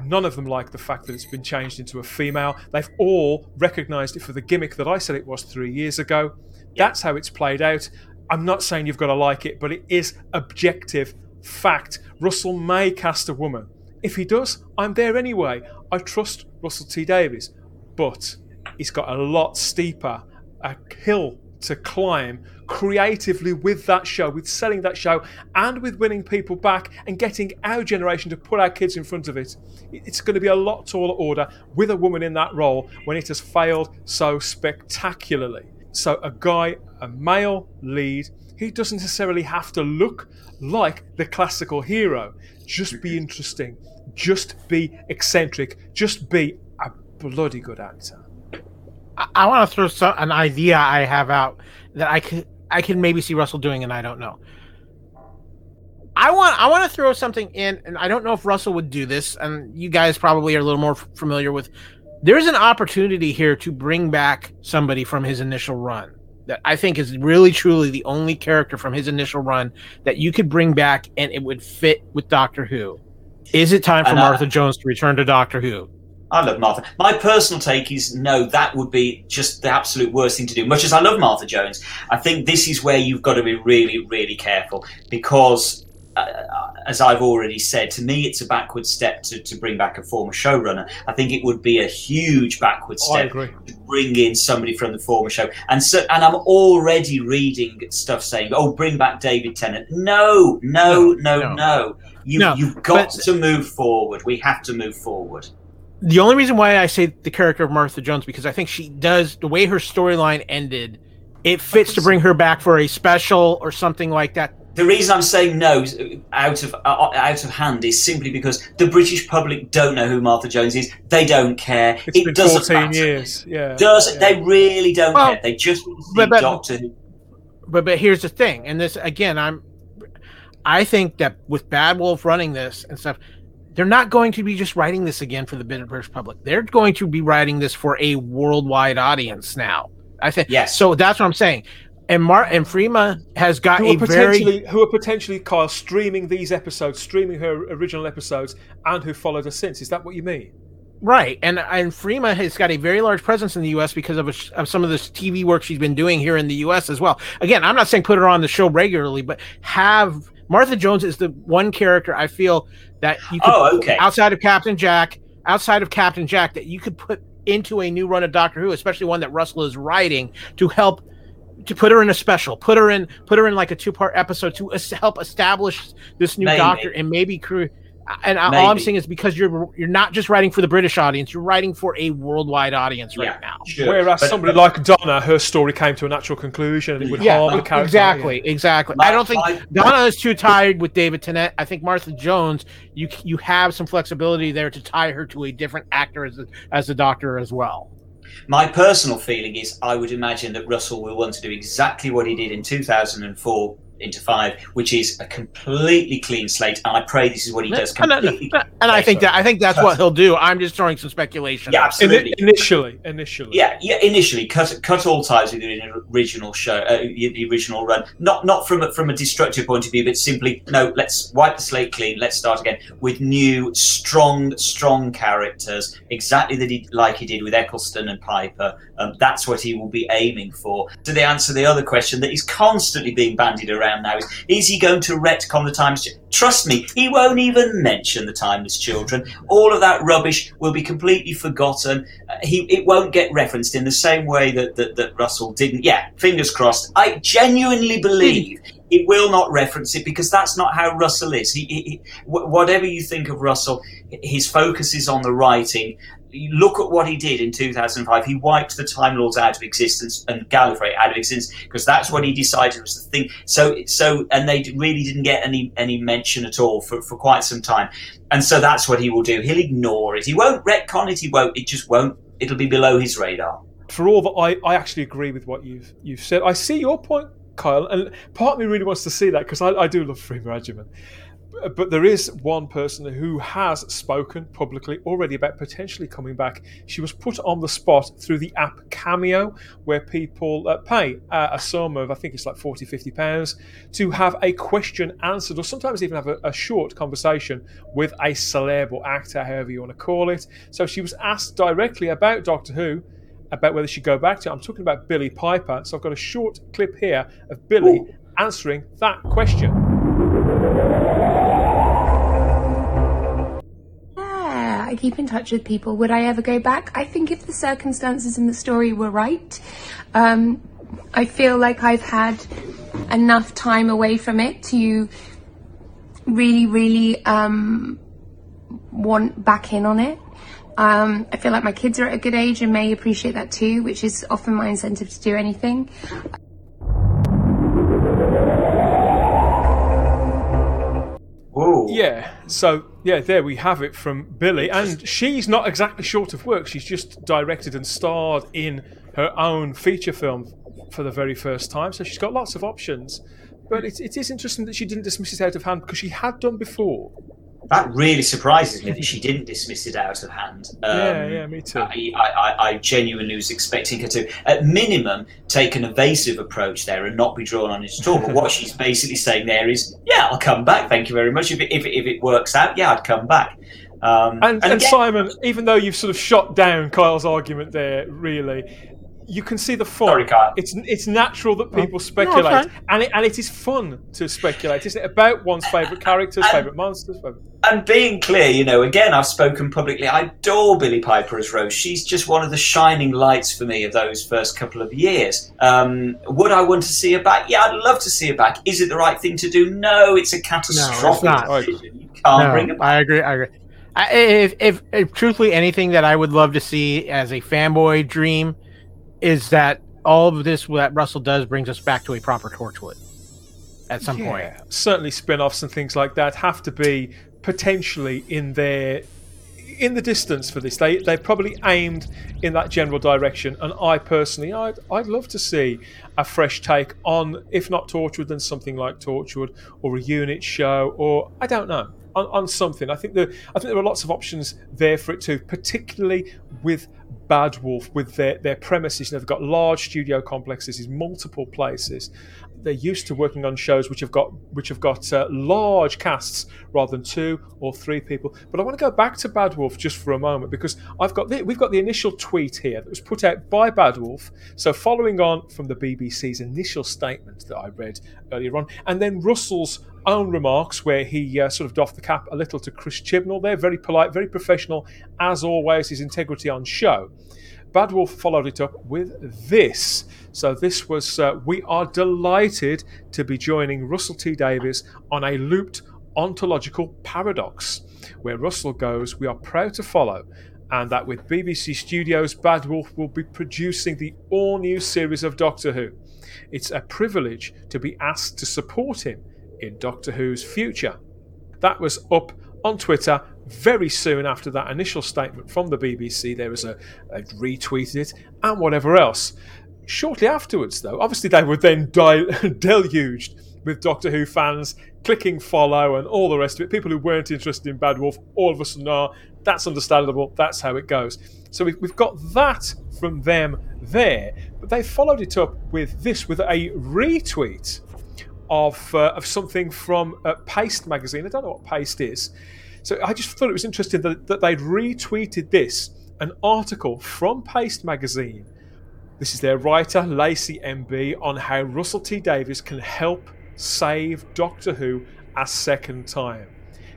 None of them like the fact that it's been changed into a female. They've all recognized it for the gimmick that i said it was three years ago. That's how it's played out. I'm not saying you've got to like it but it is objective fact russell may cast a woman if he does i'm there anyway i trust russell t davies but he's got a lot steeper a hill to climb creatively with that show, with selling that show, and with winning people back and getting our generation to put our kids in front of it. It's going to be a lot taller order with a woman in that role when it has failed so spectacularly. So, a guy, a male lead, he doesn't necessarily have to look like the classical hero. Just be interesting, just be eccentric, just be a bloody good actor. I, I want to throw some, an idea I have out that I could I can maybe see Russell doing, and I don't know. I want I want to throw something in, and I don't know if Russell would do this, and you guys probably are a little more f- familiar with. There's an opportunity here to bring back somebody from his initial run that I think is really truly the only character from his initial run that you could bring back and it would fit with Doctor Who. Is it time for And I- Martha Jones to return to Doctor Who? I love Martha. My personal take is no, that would be just the absolute worst thing to do. Much as I love Martha Jones, I think this is where you've got to be really, really careful because, uh, Uh, as I've already said, to me it's a backward step to, to bring back a former showrunner. I think it would be a huge backward step agree. to bring in somebody from the former show. And so, and I'm already reading stuff saying, "Oh, bring back David Tennant." No, no, no, No, no. no. You, No, you've got but- to move forward. We have to move forward. the only reason why I say the character of Martha Jones because I think she does the way her storyline ended. It fits to bring her back for a special or something like that. The reason I'm saying no out of uh, out of hand is simply because the British public don't know who Martha Jones is. They don't care. It's it doesn't 14 matter. years. Yeah. Does yeah. they really don't Well, care? They just want to see but- but- Doctor Who. But but here's the thing, and this again, I'm I think that with Bad Wolf running this and stuff, they're not going to be just writing this again for the British public. They're going to be writing this for a worldwide audience now. I think Yes. So that's what I'm saying. And Mar and Freema has got who a are very potentially who are potentially Kyle streaming these episodes, streaming her original episodes, and who followed her since. Is that what you mean? Right, and and Freema has got a very large presence in the U.S. because of, a, of some of this TV work she's been doing here in the U.S. as well. Again, I'm not saying put her on the show regularly, but have Martha Jones is the one character I feel that you could Oh, okay. outside of Captain Jack, outside of Captain Jack, that you could put into a new run of Doctor Who, especially one that Russell is writing to help to put her in a special, put her in put her in like a two part episode to es- help establish this new Maybe. Doctor and maybe crew. And I- all I'm saying is because you're you're not just writing for the British audience, you're writing for a worldwide audience right Yeah, now. sure. Whereas But- somebody like Donna, her story came to a natural conclusion and it would Yeah, harm the character. exactly, exactly. My- I don't think my- Donna is too tired with David Tennant. I think Martha Jones, you you have some flexibility there to tie her to a different actor as a, as the Doctor as well. My personal feeling is I would imagine that Russell will want to do exactly what he did in 2004 into five, which is a completely clean slate. And I pray this is what he does. And, and- and I think that I think that's what he'll do. I'm just throwing some speculation. Yeah, absolutely. Ini- initially, initially. Yeah, yeah. Initially, cut cut all ties with the original show, uh, the original run. Not not from a, from a destructive point of view, but simply no. Let's wipe the slate clean. Let's start again with new, strong, strong characters. Exactly that he like he did with Eccleston and Piper. Um, that's what he will be aiming for. To the answer the other question that is constantly being bandied around now is: Is he going to retcon the times? Ch- Trust me, he won't even mention the timeless children. All of that rubbish will be completely forgotten uh, he it won't get referenced in the same way that, that, that Russell didn't. Yeah, fingers crossed. I genuinely believe he will not reference it because that's not how Russell is. He, he, he whatever you think of Russell, his focus is on the writing. Look at what he did in 2005. He wiped the Time Lords out of existence and Gallifrey out of existence because that's what he decided was the thing. So, so, and they really didn't get any any mention at all for, for quite some time. And so that's what he will do. He'll ignore it. He won't retcon it. He won't. It just won't. It'll be below his radar. For all that, I, I actually agree with what you've you've said. I see your point, Kyle, and part of me really wants to see that because I, I do love Freema Agyeman. But- there is one person who has spoken publicly already about potentially coming back. She was put on the spot through the app Cameo, where people uh, pay uh, a sum of, I think it's like 40, 50 pounds, to have a question answered, or sometimes even have a, a short conversation with a celeb or actor, however you want to call it. So she was asked directly about Doctor Who, about whether she'd go back to it. I'm talking about Billie Piper. So I've got a short clip here of Billie answering that question. Keep in touch with people. Would I ever go back? I think if the circumstances in the story were right, um, I feel like I've had enough time away from it to really, really um, want back in on it. Um, I feel like my kids are at a good age and may appreciate that too, which is often my incentive to do anything. Ooh. Yeah. So yeah, there we have it from Billie, and she's not exactly short of work. She's just directed and starred in her own feature film for the very first time, so she's got lots of options. But it, it is interesting that she didn't dismiss it out of hand because she had done before. That really surprises me that she didn't dismiss it out of hand. Um, yeah, yeah, me too. I, I, I genuinely was expecting her to, at minimum, take an evasive approach there and not be drawn on it at all. But what *laughs* she's basically saying there is, yeah, I'll come back. Thank you very much. If it, if it, if it works out, yeah, I'd come back. Um, And, and, again- Simon, even though you've sort of shot down Kyle's argument there, really, you can see the fun. Sorry, Kyle. It's it's natural that people speculate, fine. and it, and it is fun to speculate, isn't it? About one's favourite characters, And- favourite monsters. Favourite... and being clear, you know, again, I've spoken publicly. I adore Billie Piper as Rose. She's just one of the shining lights for me of those first couple of years. Um, would I want to see her back? Yeah, I'd love to see her back. Is it the right thing to do? No, it's a catastrophic not. decision. You can't No, bring her back. I agree. I agree. I, if, if, if truthfully anything that I would love to see as a fanboy dream is that all of this that Russell does brings us back to a proper Torchwood at some point. Yeah, certainly spin-offs and things like that have to be potentially in their in the distance for this. They they're probably aimed in that general direction, and I personally, I'd I'd love to see a fresh take on, if not Torchwood, then something like Torchwood or a unit show, or I don't know. On, on something, I think there, I think there are lots of options there for it too, particularly with Bad Wolf, with their, their premises. You know, they've got large studio complexes in multiple places. They're used to working on shows which have got which have got uh, large casts rather than two or three people. But I want to go back to Bad Wolf just for a moment because I've got the, we've got the initial tweet here that was put out by Bad Wolf. So following on from the BBC's initial statement that I read earlier on, and then Russell's own remarks where he uh, sort of doffed the cap a little to Chris Chibnall. They're very polite, very professional, as always. His integrity on show. Bad Wolf followed it up with this. So this was uh, we are delighted to be joining Russell T Davies on a looped ontological paradox, where Russell goes, "We are proud to follow." And that with BBC Studios, Bad Wolf will be producing the all new series of Doctor Who. It's a privilege to be asked to support him in Doctor Who's future. That was up on Twitter very soon after that initial statement from the BBC. There was a, a retweeted it and whatever else. Shortly afterwards, though, obviously they were then *laughs* deluged with Doctor Who fans clicking follow and all the rest of it. People who weren't interested in Bad Wolf all of a sudden are. That's understandable. That's how it goes. So we've, we've got that from them there, but they followed it up with this with a retweet of uh, of something from uh, Paste magazine. I don't know what Paste is, so I just thought it was interesting that, that they'd retweeted this, an article from Paste magazine. This is their writer Lacey MB on how Russell T Davies can help save Doctor Who a second time.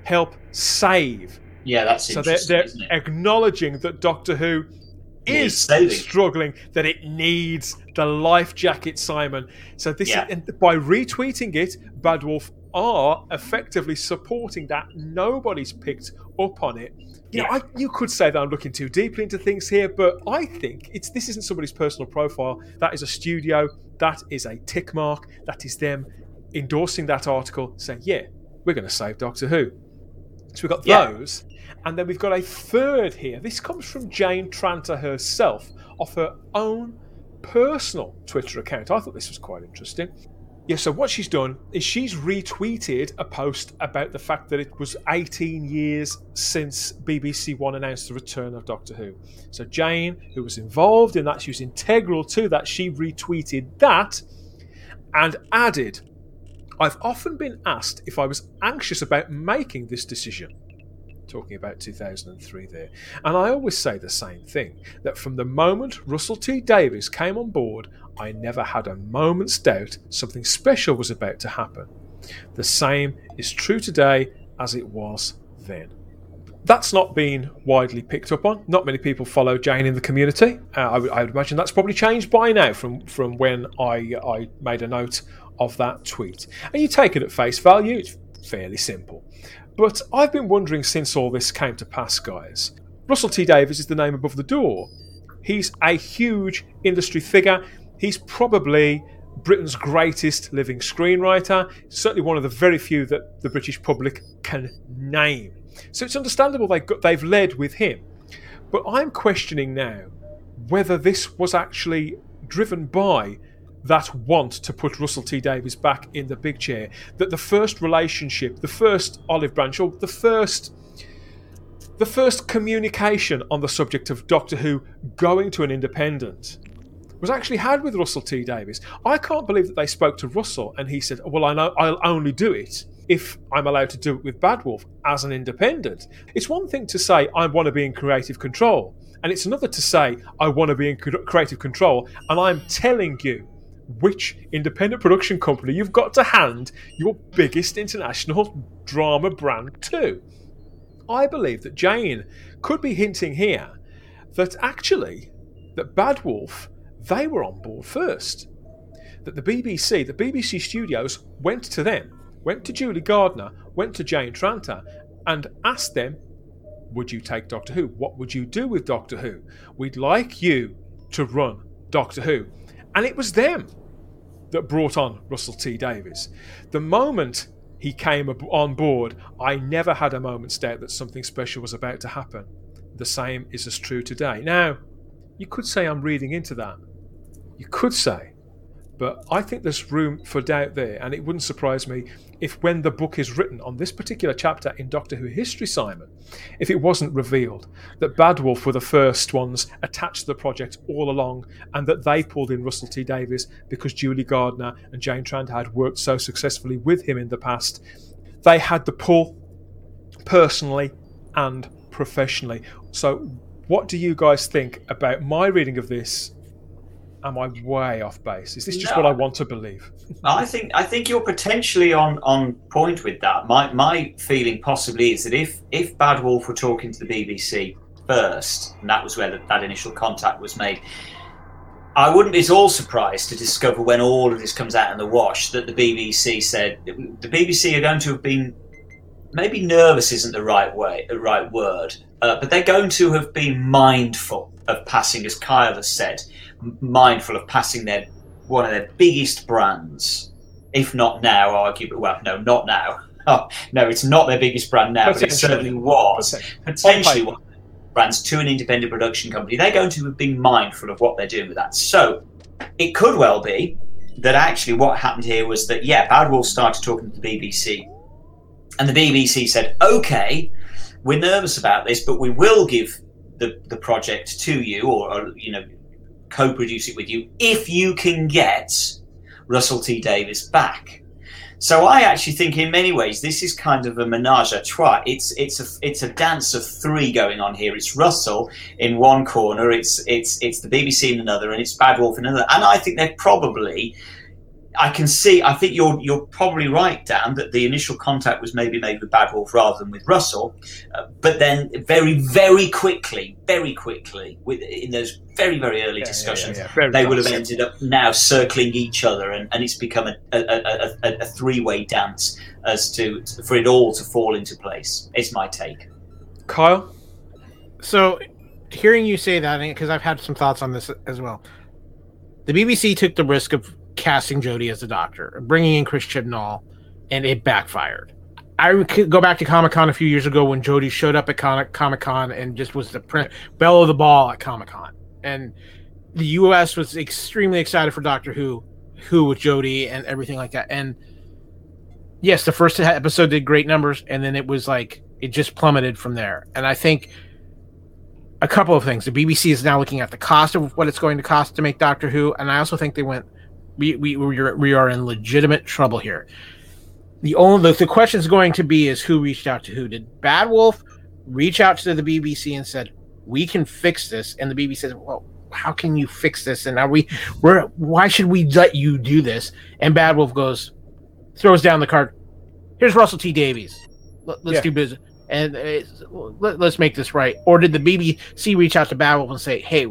Help save. Yeah, that's So they're, they're acknowledging that Doctor Who is struggling, that it needs the life jacket, Simon. So this Yeah. is, and by retweeting it, Bad Wolf are effectively supporting that. Nobody's picked up on it. You, know, Yeah. I, you could say that I'm looking too deeply into things here, but I think it's this isn't somebody's personal profile. That is a studio. That is a tick mark. That is them endorsing that article, saying, "Yeah, we're going to save Doctor Who." So we've got Yeah. those. And then we've got a third here. This comes from Jane Tranter herself off her own personal Twitter account. I thought this was quite interesting. Yeah, so what she's done is she's retweeted a post about the fact that it was 18 years since BBC One announced the return of Doctor Who. So Jane, who was involved in that, she was integral to that, she retweeted that and added, I've often been asked if I was anxious about making this decision talking about 2003 there. And I always say the same thing that from the moment Russell T Davies came on board, I never had a moment's doubt something special was about to happen. The same is true today as it was then. That's not been widely picked up on. Not many people follow Jane in the community. Uh, I, would- would imagine that's probably changed by now from, from when I, I made a note of that tweet. And you take it at face value, it's fairly simple. But I've been wondering since all this came to pass, guys. Russell T Davies is the name above the door. He's a huge industry figure. He's probably Britain's greatest living screenwriter, certainly one of the very few that the British public can name. So it's understandable they they've led with him. But I'm questioning now whether this was actually driven by that want to put Russell T Davies back in the big chair. That the first relationship, the first olive branch, or the first the first communication on the subject of Doctor Who going to an independent was actually had with Russell T Davies. I can't believe that they spoke to Russell and he said, "Well, I know I'll only do it if I'm allowed to do it with Bad Wolf as an independent." It's one thing to say I want to be in creative control, and it's another to say I want to be in creative control, and I'm telling you which independent production company you've got to hand your biggest international drama brand to. I believe that Jane could be hinting here that actually that Bad Wolf they were on board first. That the BBC, the BBC studios went to them, went to Julie Gardner, went to Jane Tranter, and asked them, Would you take Doctor Who? What would you do with Doctor Who? We'd like you to run Doctor Who. And it was them that brought on Russell T Davies. The moment he came on board, I never had a moment's doubt that something special was about to happen. The same is as true today. Now, you could say I'm reading into that. You could say. But I think there's room for doubt there, and it wouldn't surprise me if, when the book is written on this particular chapter in Doctor Who history, Simon, if it wasn't revealed that Bad Wolf were the first ones attached to the project all along, and that they pulled in Russell T Davies because Julie Gardner and Jane Tranter had worked so successfully with him in the past. They had the pull personally and professionally. So, what do you guys think about my reading of this am I way off base? Is this just no, what I want to believe? I think I think you're potentially on on point with that. My my feeling possibly is that if if Bad Wolf were talking to the BBC first, and that was where the, that initial contact was made. I wouldn't be at all surprised to discover when all of this comes out in the wash that the BBC said the BBC are going to have been maybe nervous isn't the right way the right word, uh, but they're going to have been mindful of passing, as Kyle has said, mindful of passing their one of their biggest brands, if not now, arguably. Well, no, not now. Oh, *laughs* no, it's not their biggest brand now, but it certainly was potentially one brands to an independent production company. They're going to have been mindful of what they're doing with that. So it could well be that actually what happened here was that yeah, Bad Wolf started talking to the BBC, and the BBC said, "Okay, we're nervous about this, but we will give the the project to you, or, or you know." co-produce it with you if you can get Russell T Davies back. So I actually think, in many ways, this is kind of a menage a trois. It's it's a it's a dance of three going on here. It's Russell in one corner, it's it's it's the BBC in another, and it's Bad Wolf in another. And I think they're probably I can see. I think you're you're probably right, Dan, that the initial contact was maybe made with Bad Wolf rather than with Russell, uh, but then very very quickly, very quickly, with in those very very early yeah, discussions, yeah, yeah, they would have ended up now circling each other, and, and it's become a a, a, a, a three way dance as to for it all to fall into place. It's my take. Kyle. So, hearing you say that, because I've had some thoughts on this as well. The BBC took the risk of casting Jodie as the Doctor, bringing in Chris Chibnall, and it backfired. I go back to Comic Con a few years ago when Jodie showed up at Comic Con and just was the print, bell of the ball at Comic Con, and the U.S. was extremely excited for Doctor Who, Who with Jodie and everything like that. And yes, the first episode did great numbers, and then it was like it just plummeted from there. And I think a couple of things. The BBC is now looking at the cost of what it's going to cost to make Doctor Who, and I also think they went we we we are in legitimate trouble here. The only the, the question is going to be is who reached out to who. Did Bad Wolf reach out to the BBC and said we can fix this? And the BBC says, well, how can you fix this? And are we we're why should we let you do this? And Bad Wolf goes throws down the card. Here's Russell T Davies. Let, us yeah. do business and let, us make this right. Or did the BBC reach out to Bad Wolf and say, hey,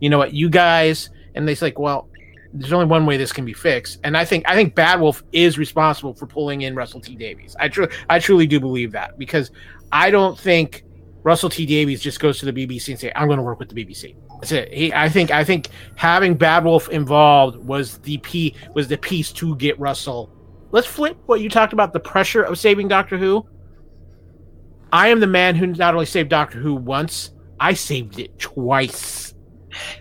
you know what, you guys? And they say, like, well, there's only one way this can be fixed, and I think I think Bad Wolf is responsible for pulling in Russell T Davies. I truly I truly do believe that because I don't think Russell T Davies just goes to the BBC and say, "I'm going to work with the BBC." That's it. He, I think, I think having Bad Wolf involved was the p was the piece to get Russell. Let's flip what you talked about the pressure of saving Doctor Who. I am the man who not only saved Doctor Who once, I saved it twice.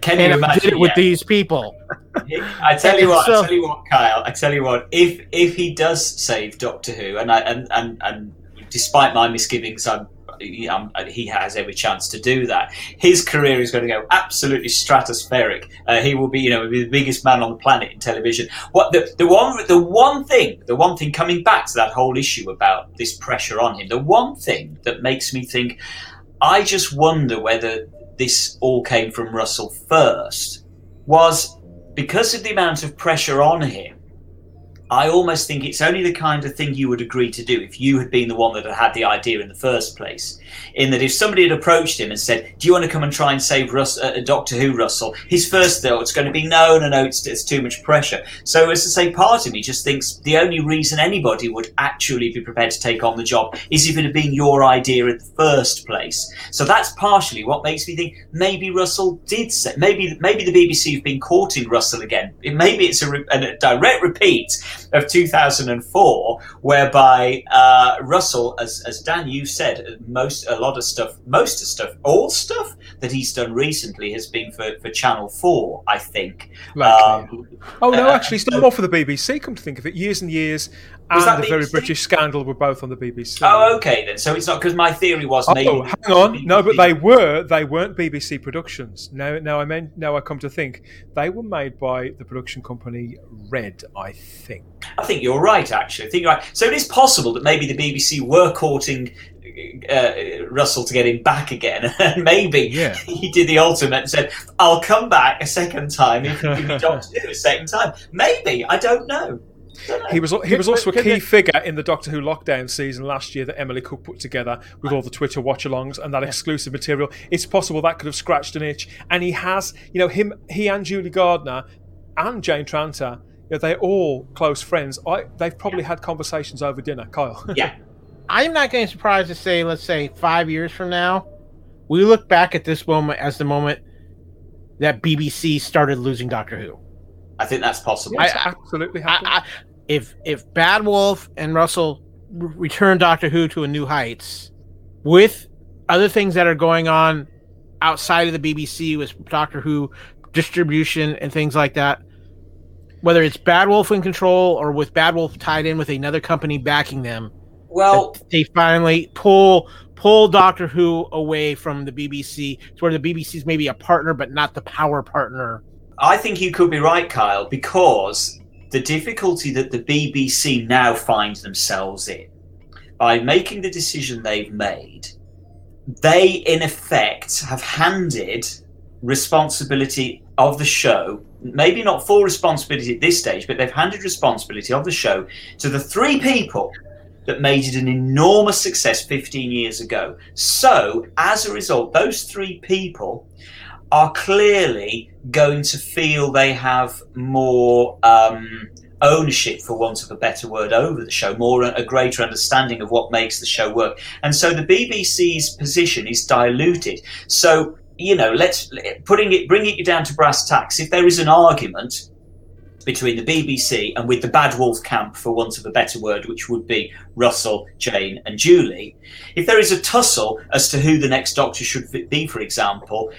Can and you imagine? did it with yeah. these people. *laughs* I tell you *laughs* what, so- I tell you what, Kyle. I tell you what. If if he does save Doctor Who, and I and and, and despite my misgivings, I'm, I'm, he has every chance to do that. His career is going to go absolutely stratospheric. Uh, he will be, you know, be the biggest man on the planet in television. What the the one the one thing the one thing coming back to that whole issue about this pressure on him, the one thing that makes me think, I just wonder whether this all came from Russell first was because of the amount of pressure on him, I almost think it's only the kind of thing you would agree to do if you had been the one that had had the idea in the first place. In that, if somebody had approached him and said, "Do you want to come and try and save Russ, uh, Doctor Who, Russell?" His first thought thought's going to be, "No, no, no, it's, it's too much pressure." So, as to say, part of me just thinks the only reason anybody would actually be prepared to take on the job is if it had been your idea in the first place. So that's partially what makes me think maybe Russell did say. Maybe maybe the BBC have been courting Russell again. It, maybe it's a, re- a direct repeat of 2004, whereby uh, Russell, as, as Dan you said, most a lot of stuff, most of stuff, all stuff that he's done recently has been for, for Channel Four, I think. Um, oh no, uh, actually, it's not more for the BBC. Come to think of it, years and years, Was and that the Very BBC? British Scandal were both on the BBC. oh, okay then. So it's not because my theory was maybe. Oh, hang on. No, but they were. They weren't BBC productions. Now, now I meant. Now I come to think, they were made by the production company Red. I think. I think you're right, actually. I think you're right. So it is possible that maybe the BBC were courting uh, Russell to get him back again, *laughs* and maybe Yeah. *laughs* he did the ultimate and said, "I'll come back a second time if you give me *laughs* Doctor Who a second time." Maybe I don't know. Don't know. He was. He was also a Could- could key figure in the Doctor Who lockdown season last year that Emily Cook put together with all the Twitter watch-alongs and that exclusive material. It's possible that could have scratched an itch, and he has. You know, him, he and Julie Gardner and Jane Tranter. You know, they're all close friends. I, they've probably had conversations over dinner, Kyle. *laughs* yeah, I'm not going to surprise to say, let's say five years from now, we look back at this moment as the moment that BBC started losing Doctor Who. I think that's possible. Yes, I- absolutely. I. I, if if Bad Wolf and Russell r- return Doctor Who to a new heights, with other things that are going on outside of the BBC with Doctor Who distribution and things like that, whether it's Bad Wolf in control or with Bad Wolf tied in with another company backing them, well, they finally pull pull Doctor Who away from the BBC to where the BBC is maybe a partner but not the power partner. I think you could be right, Kyle, because the difficulty that the BBC now find themselves in by making the decision they've made, they in effect have handed responsibility of the show, maybe not full responsibility at this stage, but they've handed responsibility of the show to the three people that made it an enormous success 15 years ago. So, as a result, those three people are clearly going to feel they have more um, ownership, for want of a better word, over the show, more a greater understanding of what makes the show work. And so the BBC's position is diluted. So you know, let's putting it, bringing it down to brass tacks. If there is an argument between the BBC and with the Bad Wolf camp, for want of a better word, which would be Russell, Jane, and Julie, if there is a tussle as to who the next Doctor should be, for example,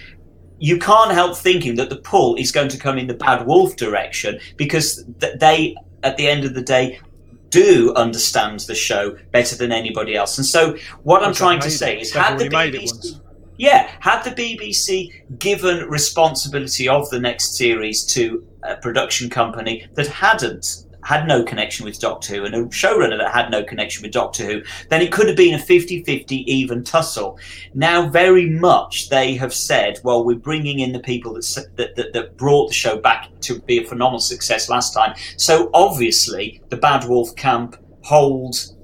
you can't help thinking that the pull is going to come in the Bad Wolf direction because th- they, at the end of the day, do understand the show better than anybody else. And so, what I'm trying to say it. is, had the already made it BBC yeah, had the BBC given responsibility of the next series to a production company that hadn't had no connection with Doctor Who and a showrunner that had no connection with Doctor Who, then it could have been a 50-50 even tussle. Now, very much they have said, well, we're bringing in the people that, that, that, that brought the show back to be a phenomenal success last time. So obviously, the Bad Wolf camp holds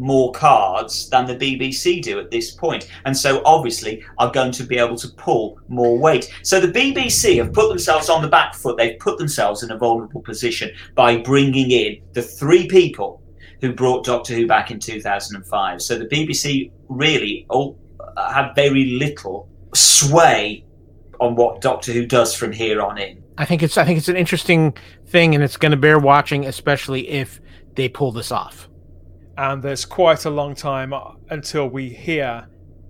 more cards than the BBC do at this point, and so obviously are going to be able to pull more weight. So the BBC have put themselves on the back foot. They've put themselves in a vulnerable position by bringing in the three people who brought Doctor Who back in 2005. So the BBC really, all, have very little sway on what Doctor Who does from here on in. I think it's I think it's an interesting thing, and it's going to bear watching, especially if they pull this off. And there's quite a long time until we hear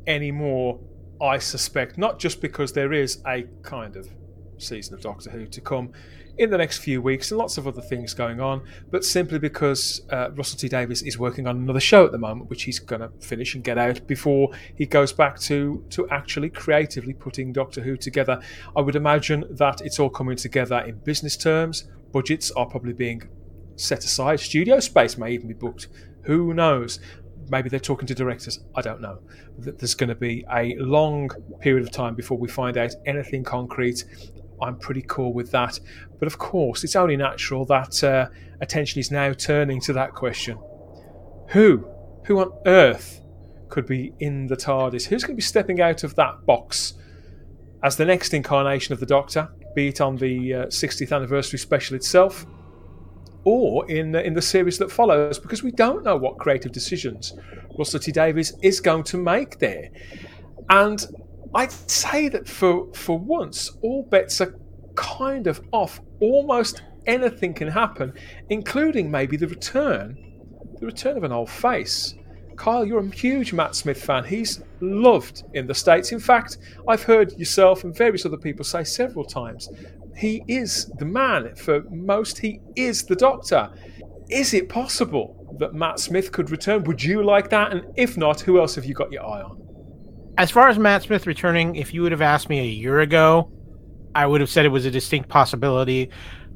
any more. I suspect not just because there is a kind of season of Doctor Who to come in the next few weeks and lots of other things going on, but simply because uh, Russell T Davies is working on another show at the moment, which he's going to finish and get out before he goes back to to actually creatively putting Doctor Who together. I would imagine that it's all coming together in business terms. Budgets are probably being set aside. Studio space may even be booked. Who knows? Maybe they're talking to directors. I don't know. There's going to be a long period of time before we find out anything concrete. I'm pretty cool with that. But of course, it's only natural that uh, attention is now turning to that question Who? Who on earth could be in the TARDIS? Who's going to be stepping out of that box as the next incarnation of the Doctor, be it on the uh, 60th anniversary special itself? Or in uh, in the series that follows, because we don't know what creative decisions Russell T Davies is going to make there, and I'd say that for for once, all bets are kind of off. Almost anything can happen, including maybe the return, the return of an old face. Kyle, you're a huge Matt Smith fan. He's loved in the States. In fact, I've heard yourself and various other people say several times he is the man. For most, he is the doctor. Is it possible that Matt Smith could return? Would you like that? And if not, who else have you got your eye on? as far as Matt Smith returning, if you would have asked me a year ago, I would have said it was a distinct possibility.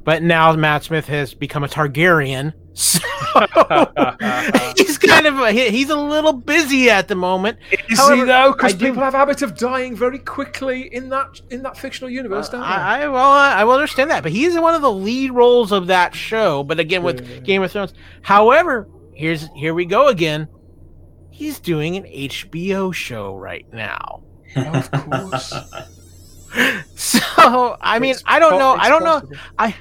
But now Matt Smith has become a Targaryen, so *laughs* he's kind of a, he's a little busy at the moment. Is However, he though? Because people have a habit of dying very quickly in that in that fictional universe, uh, don't they? I, I well, I, I will understand that, but he's one of the lead roles of that show. But again, with yeah. Game of Thrones. However, here's here we go again he's doing an HBO show right now. *laughs* of course. *laughs* so I mean, it's I don't know. I don't possible. know. I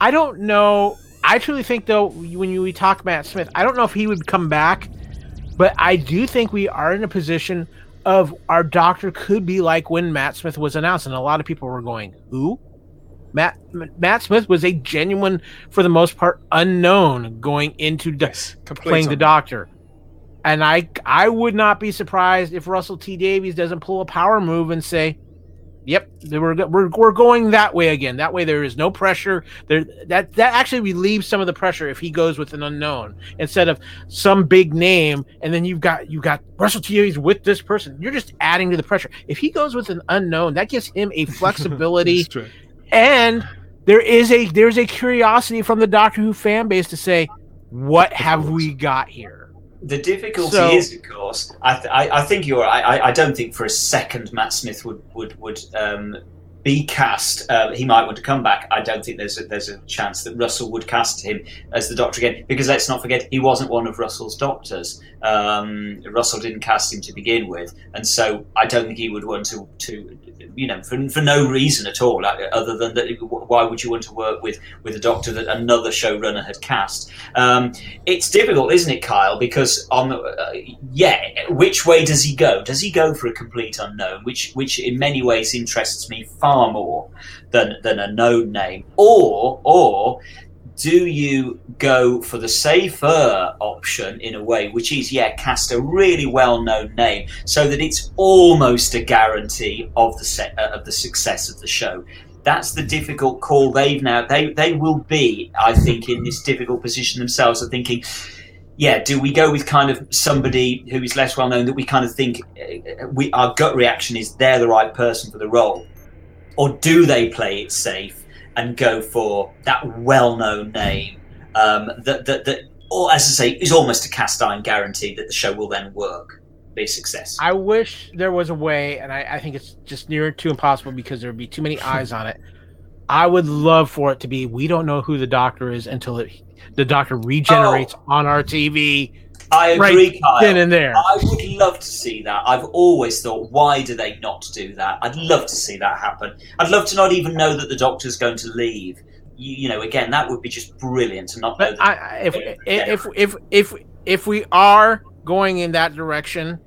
I don't know. I truly think though, when you, we talk Matt Smith, I don't know if he would come back, but I do think we are in a position of our doctor could be like when Matt Smith was announced, and a lot of people were going, "Who?" Matt Matt Smith was a genuine, for the most part, unknown going into yes, playing the Doctor. And I I would not be surprised if Russell T Davies doesn't pull a power move and say, "Yep, we're we're, we're going that way again. That way there is no pressure. There that that actually relieves some of the pressure if he goes with an unknown instead of some big name and then you've got you got Russell T with this person. You're just adding to the pressure. If he goes with an unknown, that gives him a flexibility *laughs* and there is a there's a curiosity from the Doctor Who fan base to say, "What have we got here?" The difficulty so, is, of course, I, th- I, I, think you're. I, I don't think for a second Matt Smith would would would um, be cast. Uh, he might want to come back. I don't think there's a, there's a chance that Russell would cast him as the Doctor again, because let's not forget he wasn't one of Russell's doctors. Um, Russell didn't cast him to begin with, and so I don't think he would want to to you know, for, for no reason at all, other than that. Why would you want to work with with a doctor that another showrunner had cast? Um, it's difficult, isn't it, Kyle? Because on uh, yeah, which way does he go? Does he go for a complete unknown, which which in many ways interests me far more than than a known name, or or do you go for the safer option in a way, which is, yeah, cast a really well known name so that it's almost a guarantee of the, set, uh, of the success of the show? That's the difficult call they've now, they, they will be, I think, in this difficult position themselves of thinking, yeah, do we go with kind of somebody who is less well known that we kind of think uh, we, our gut reaction is they're the right person for the role? Or do they play it safe? and go for that well-known name um, that that that, or as I say, is almost a cast iron guarantee that the show will then work, be a success. I wish there was a way, and I, I think it's just near to impossible because there would be too many *laughs* eyes on it. I would love for it to be we don't know who the doctor is until it, the doctor regenerates oh. on our TV I agree, right Kyle. Then and there. I would love to see that. I've always thought, why do they not do that? I'd love to see that happen. I'd love to not even know that the doctor's going to leave. You, you know, again, that would be just brilliant to not know. But I, if, if, if if if if we are going in that direction,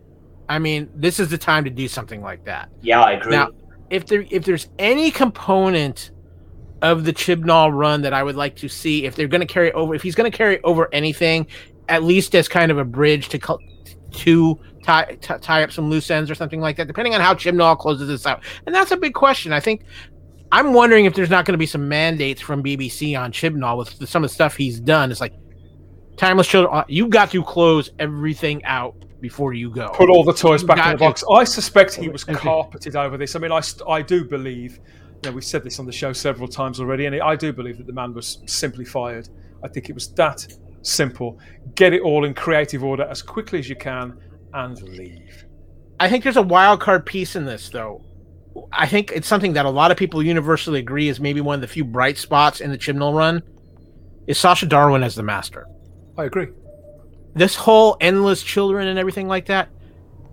I mean, this is the time to do something like that. Yeah, I agree. Now, if there if there's any component of the Chibnall run that I would like to see, if they're going to carry over, if he's going to carry over anything, at least as kind of a bridge to to tie, t- tie up some loose ends or something like that, depending on how Chibnall closes this out. And that's a big question. I think I'm wondering if there's not going to be some mandates from BBC on Chibnall with some of the stuff he's done. It's like Timeless Children, uh, you got to close everything out before you go. Put all the toys back in the box. I suspect he was carpeted over this. I mean, I, I do believe, you know, we've said this on the show several times already, and I do believe that the man was simply fired. I think it was that simple. Get it all in creative order as quickly as you can and leave. I think there's a wild card piece in this, though. I think it's something that a lot of people universally agree is maybe one of the few bright spots in the Chibnall run is Sacha Dhawan as the master. I agree. This whole endless children and everything like that,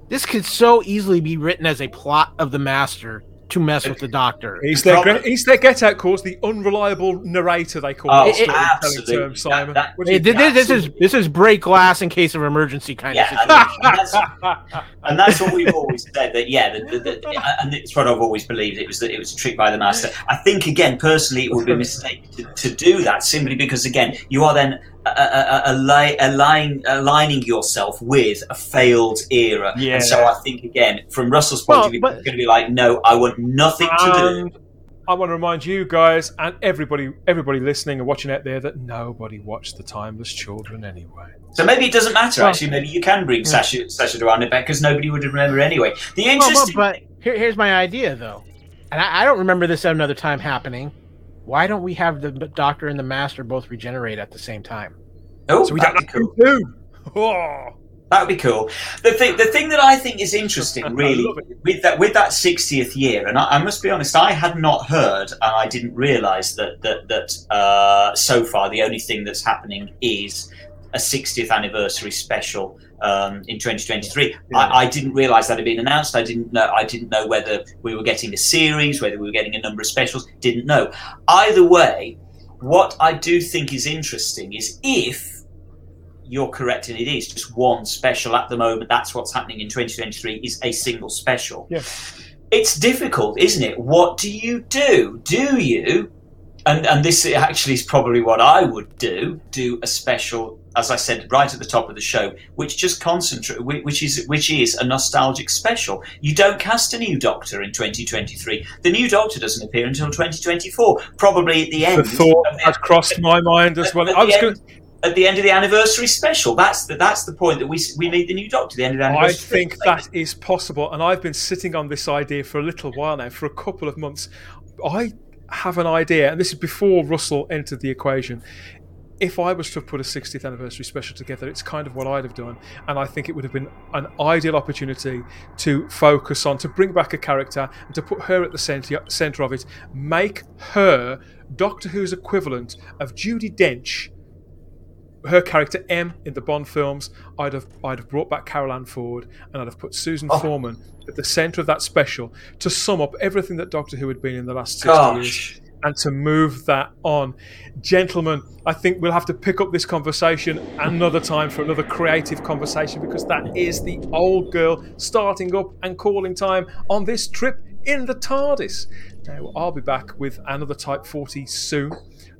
this could so easily be written as a plot of the master to mess with the doctor. He's their, Probably. he's their get out cause the unreliable narrator they call oh, it. Absolutely. Term, Simon. That, that, it, this, this, is this is break glass in case of emergency kind yeah, of situation. And that's, *laughs* and that's, what we've always said that yeah, the, the, the, and it's what I've always believed it was that it was a trick by the master. I think again personally it would be a mistake to, to do that simply because again you are then align, align, aligning yourself with a failed era. Yeah. And so I think again, from Russell's point well, of view, but, it's going to be like, no, I want nothing to do. I want to remind you guys and everybody, everybody listening and watching out there that nobody watched the Timeless Children anyway. So maybe it doesn't matter. Well, actually, maybe you can bring yeah. Sacha Sacha Dhawan back because nobody would remember anyway. The interesting, well, but, but here, here's my idea though, and I, I don't remember this another time happening why don't we have the Doctor and the Master both regenerate at the same time? Oh, so we got cool. *laughs* Oh. That would be cool. The thing, the thing that I think is interesting, *laughs* really, with that with that 60th year, and I, I, must be honest, I had not heard, and I didn't realise that that that uh, so far the only thing that's happening is a 60th anniversary special um, in 2023. Yeah. I, I, didn't realise that had been announced. I didn't know. I didn't know whether we were getting a series, whether we were getting a number of specials. Didn't know. Either way, what I do think is interesting is if you're correct, and it is just one special at the moment. That's what's happening in 2023. Is a single special. Yes. It's difficult, isn't it? What do you do? Do you and and this actually is probably what I would do do a special as I said right at the top of the show which just concentrate which is which is a nostalgic special you don't cast a new doctor in 2023 the new doctor doesn't appear until 2024 probably at the end the thought the, had crossed my mind as well I was going at the end of the anniversary special. That's the that's the point that we we need the new Doctor. The end of the anniversary. I think that is possible, and I've been sitting on this idea for a little while now, for a couple of months. I have an idea, and this is before Russell entered the equation. If I was to have put a 60th anniversary special together, it's kind of what I'd have done, and I think it would have been an ideal opportunity to focus on, to bring back a character, and to put her at the centre centre of it, make her Doctor Who's equivalent of Judi Dench her character M in the Bond films, I'd have I'd have brought back Carole Ann Ford and I'd have put Susan oh. Foreman at the centre of that special to sum up everything that Doctor Who had been in the last sixty Gosh. years and to move that on. Gentlemen, I think we'll have to pick up this conversation another time for another creative conversation because that is the old girl starting up and calling time on this trip in the TARDIS. Now, I'll be back with another Type 40 soon.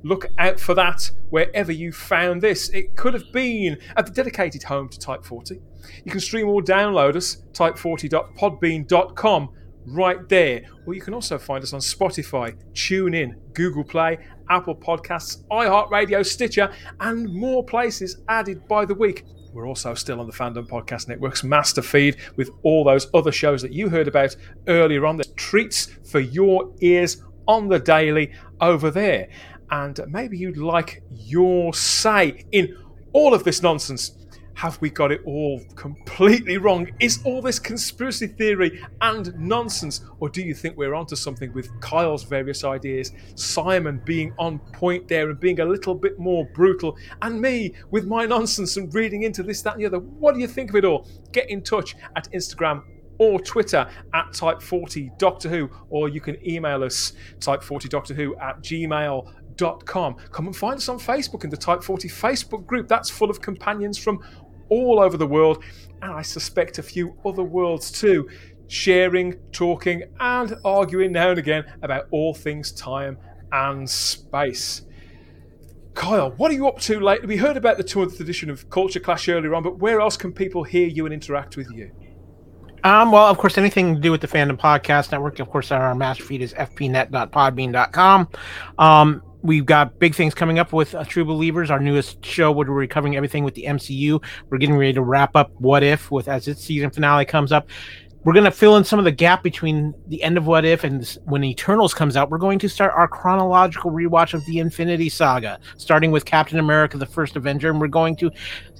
Look out for that wherever you found this. It could have been at the dedicated home to Type 40. You can stream or download us, type40.podbean.com, right there. Or you can also find us on Spotify, TuneIn, Google Play, Apple Podcasts, iHeartRadio, Stitcher, and more places added by the week. We're also still on the Fandom Podcast Network's master feed with all those other shows that you heard about earlier on. There's treats for your ears on the daily over there and maybe you'd like your say in all of this nonsense. Have we got it all completely wrong? Is all this conspiracy theory and nonsense? Or do you think we're onto something with Kyle's various ideas, Simon being on point there and being a little bit more brutal, and me with my nonsense and reading into this, that, and the other? What do you think of it all? Get in touch at Instagram or Twitter at Type40 Doctor Who, or you can email us Type40 Doctor Who at gmail Come and find us on Facebook in the Type 40 Facebook group. That's full of companions from all over the world, and I suspect a few other worlds too, sharing, talking, and arguing now and again about all things time and space. Kyle, what are you up to lately? We heard about the 200th edition of Culture Clash earlier on, but where else can people hear you and interact with you? Um, well, of course, anything to do with the Fandom Podcast Network, of course, our master feed is fpnet.podbean.com. Um, we've got big things coming up with uh, True Believers, our newest show where we're covering everything with the MCU. We're getting ready to wrap up What If with as its season finale comes up. We're going to fill in some of the gap between the end of What If and this, when Eternals comes out. We're going to start our chronological rewatch of the Infinity Saga, starting with Captain America: The First Avenger, and we're going to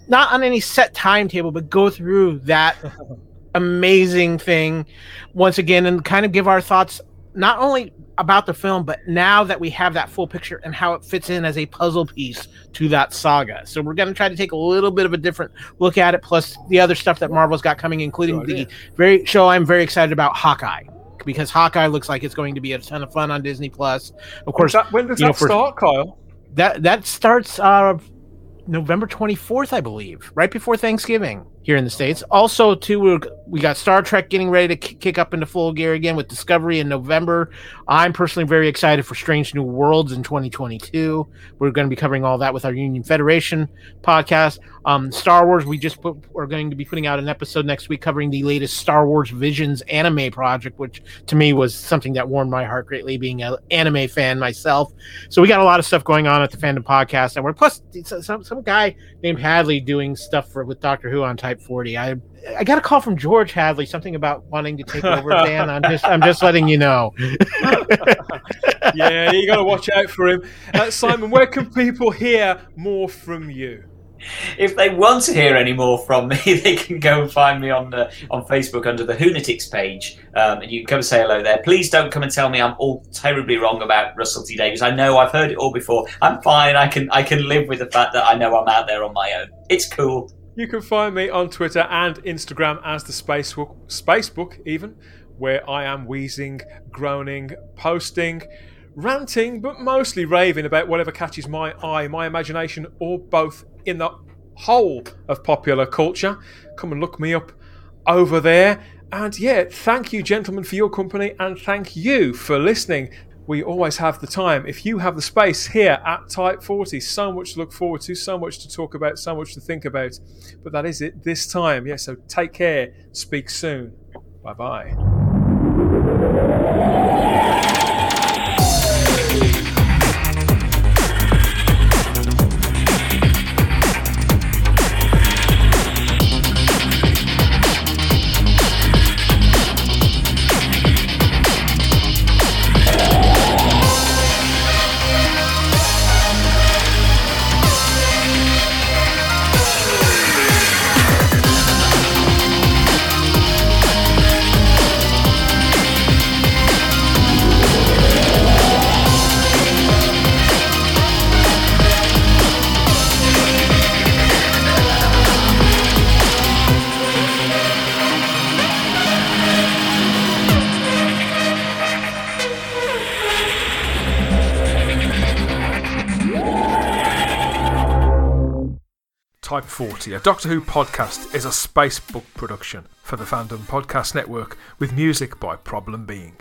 not on any set timetable, but go through that *laughs* amazing thing once again and kind of give our thoughts not only about the film, but now that we have that full picture and how it fits in as a puzzle piece to that saga. So we're going to try to take a little bit of a different look at it, plus the other stuff that Marvel's got coming, including Sure, the yeah. very show I'm very excited about, Hawkeye. Because Hawkeye looks like it's going to be a ton of fun on Disney Plus. Of course, That- when does you know, that for- start, Kyle? that that starts uh November 24th, I believe, right before Thanksgiving here in the States. Also, too, we're, we got Star Trek getting ready to ki- kick up into full gear again with Discovery in November. I'm personally very excited for Strange New Worlds in 2022. We're going to be covering all that with our Union Federation podcast. Um, Star Wars, we just put, we're going to be putting out an episode next week covering the latest Star Wars Visions anime project, which to me was something that warmed my heart greatly, being an anime fan myself. So we got a lot of stuff going on at the Fandom Podcast Network. Plus, some some guy named Hadley doing stuff for with Doctor Who on Type 40. I I got a call from George Hadley, something about wanting to take over Dan. I'm just I'm just letting you know. *laughs* yeah, you got to watch out for him. Uh, Simon, where can people hear more from you? If they want to hear any more from me, *laughs* they can go and find me on the, on Facebook under the Hoonatics page, um, and you can come and say hello there. Please don't come and tell me I'm all terribly wrong about Russell T Davies. I know I've heard it all before. I'm fine. I can I can live with the fact that I know I'm out there on my own. It's cool. You can find me on Twitter and Instagram as the Spacebook, Spacebook even, where I am wheezing, groaning, posting, ranting, but mostly raving about whatever catches my eye, my imagination, or both in the whole of popular culture. Come and look me up over there. And yeah, thank you, gentlemen, for your company, and thank you for listening. We always have the time. If you have the space here at Type 40, so much to look forward to, so much to talk about, so much to think about. But that is it this time. Yeah, so take care. Speak soon. Bye bye. Type 40, a Doctor Who podcast, is a Spacebook production for the Fandom Podcast Network with music by Problem Being.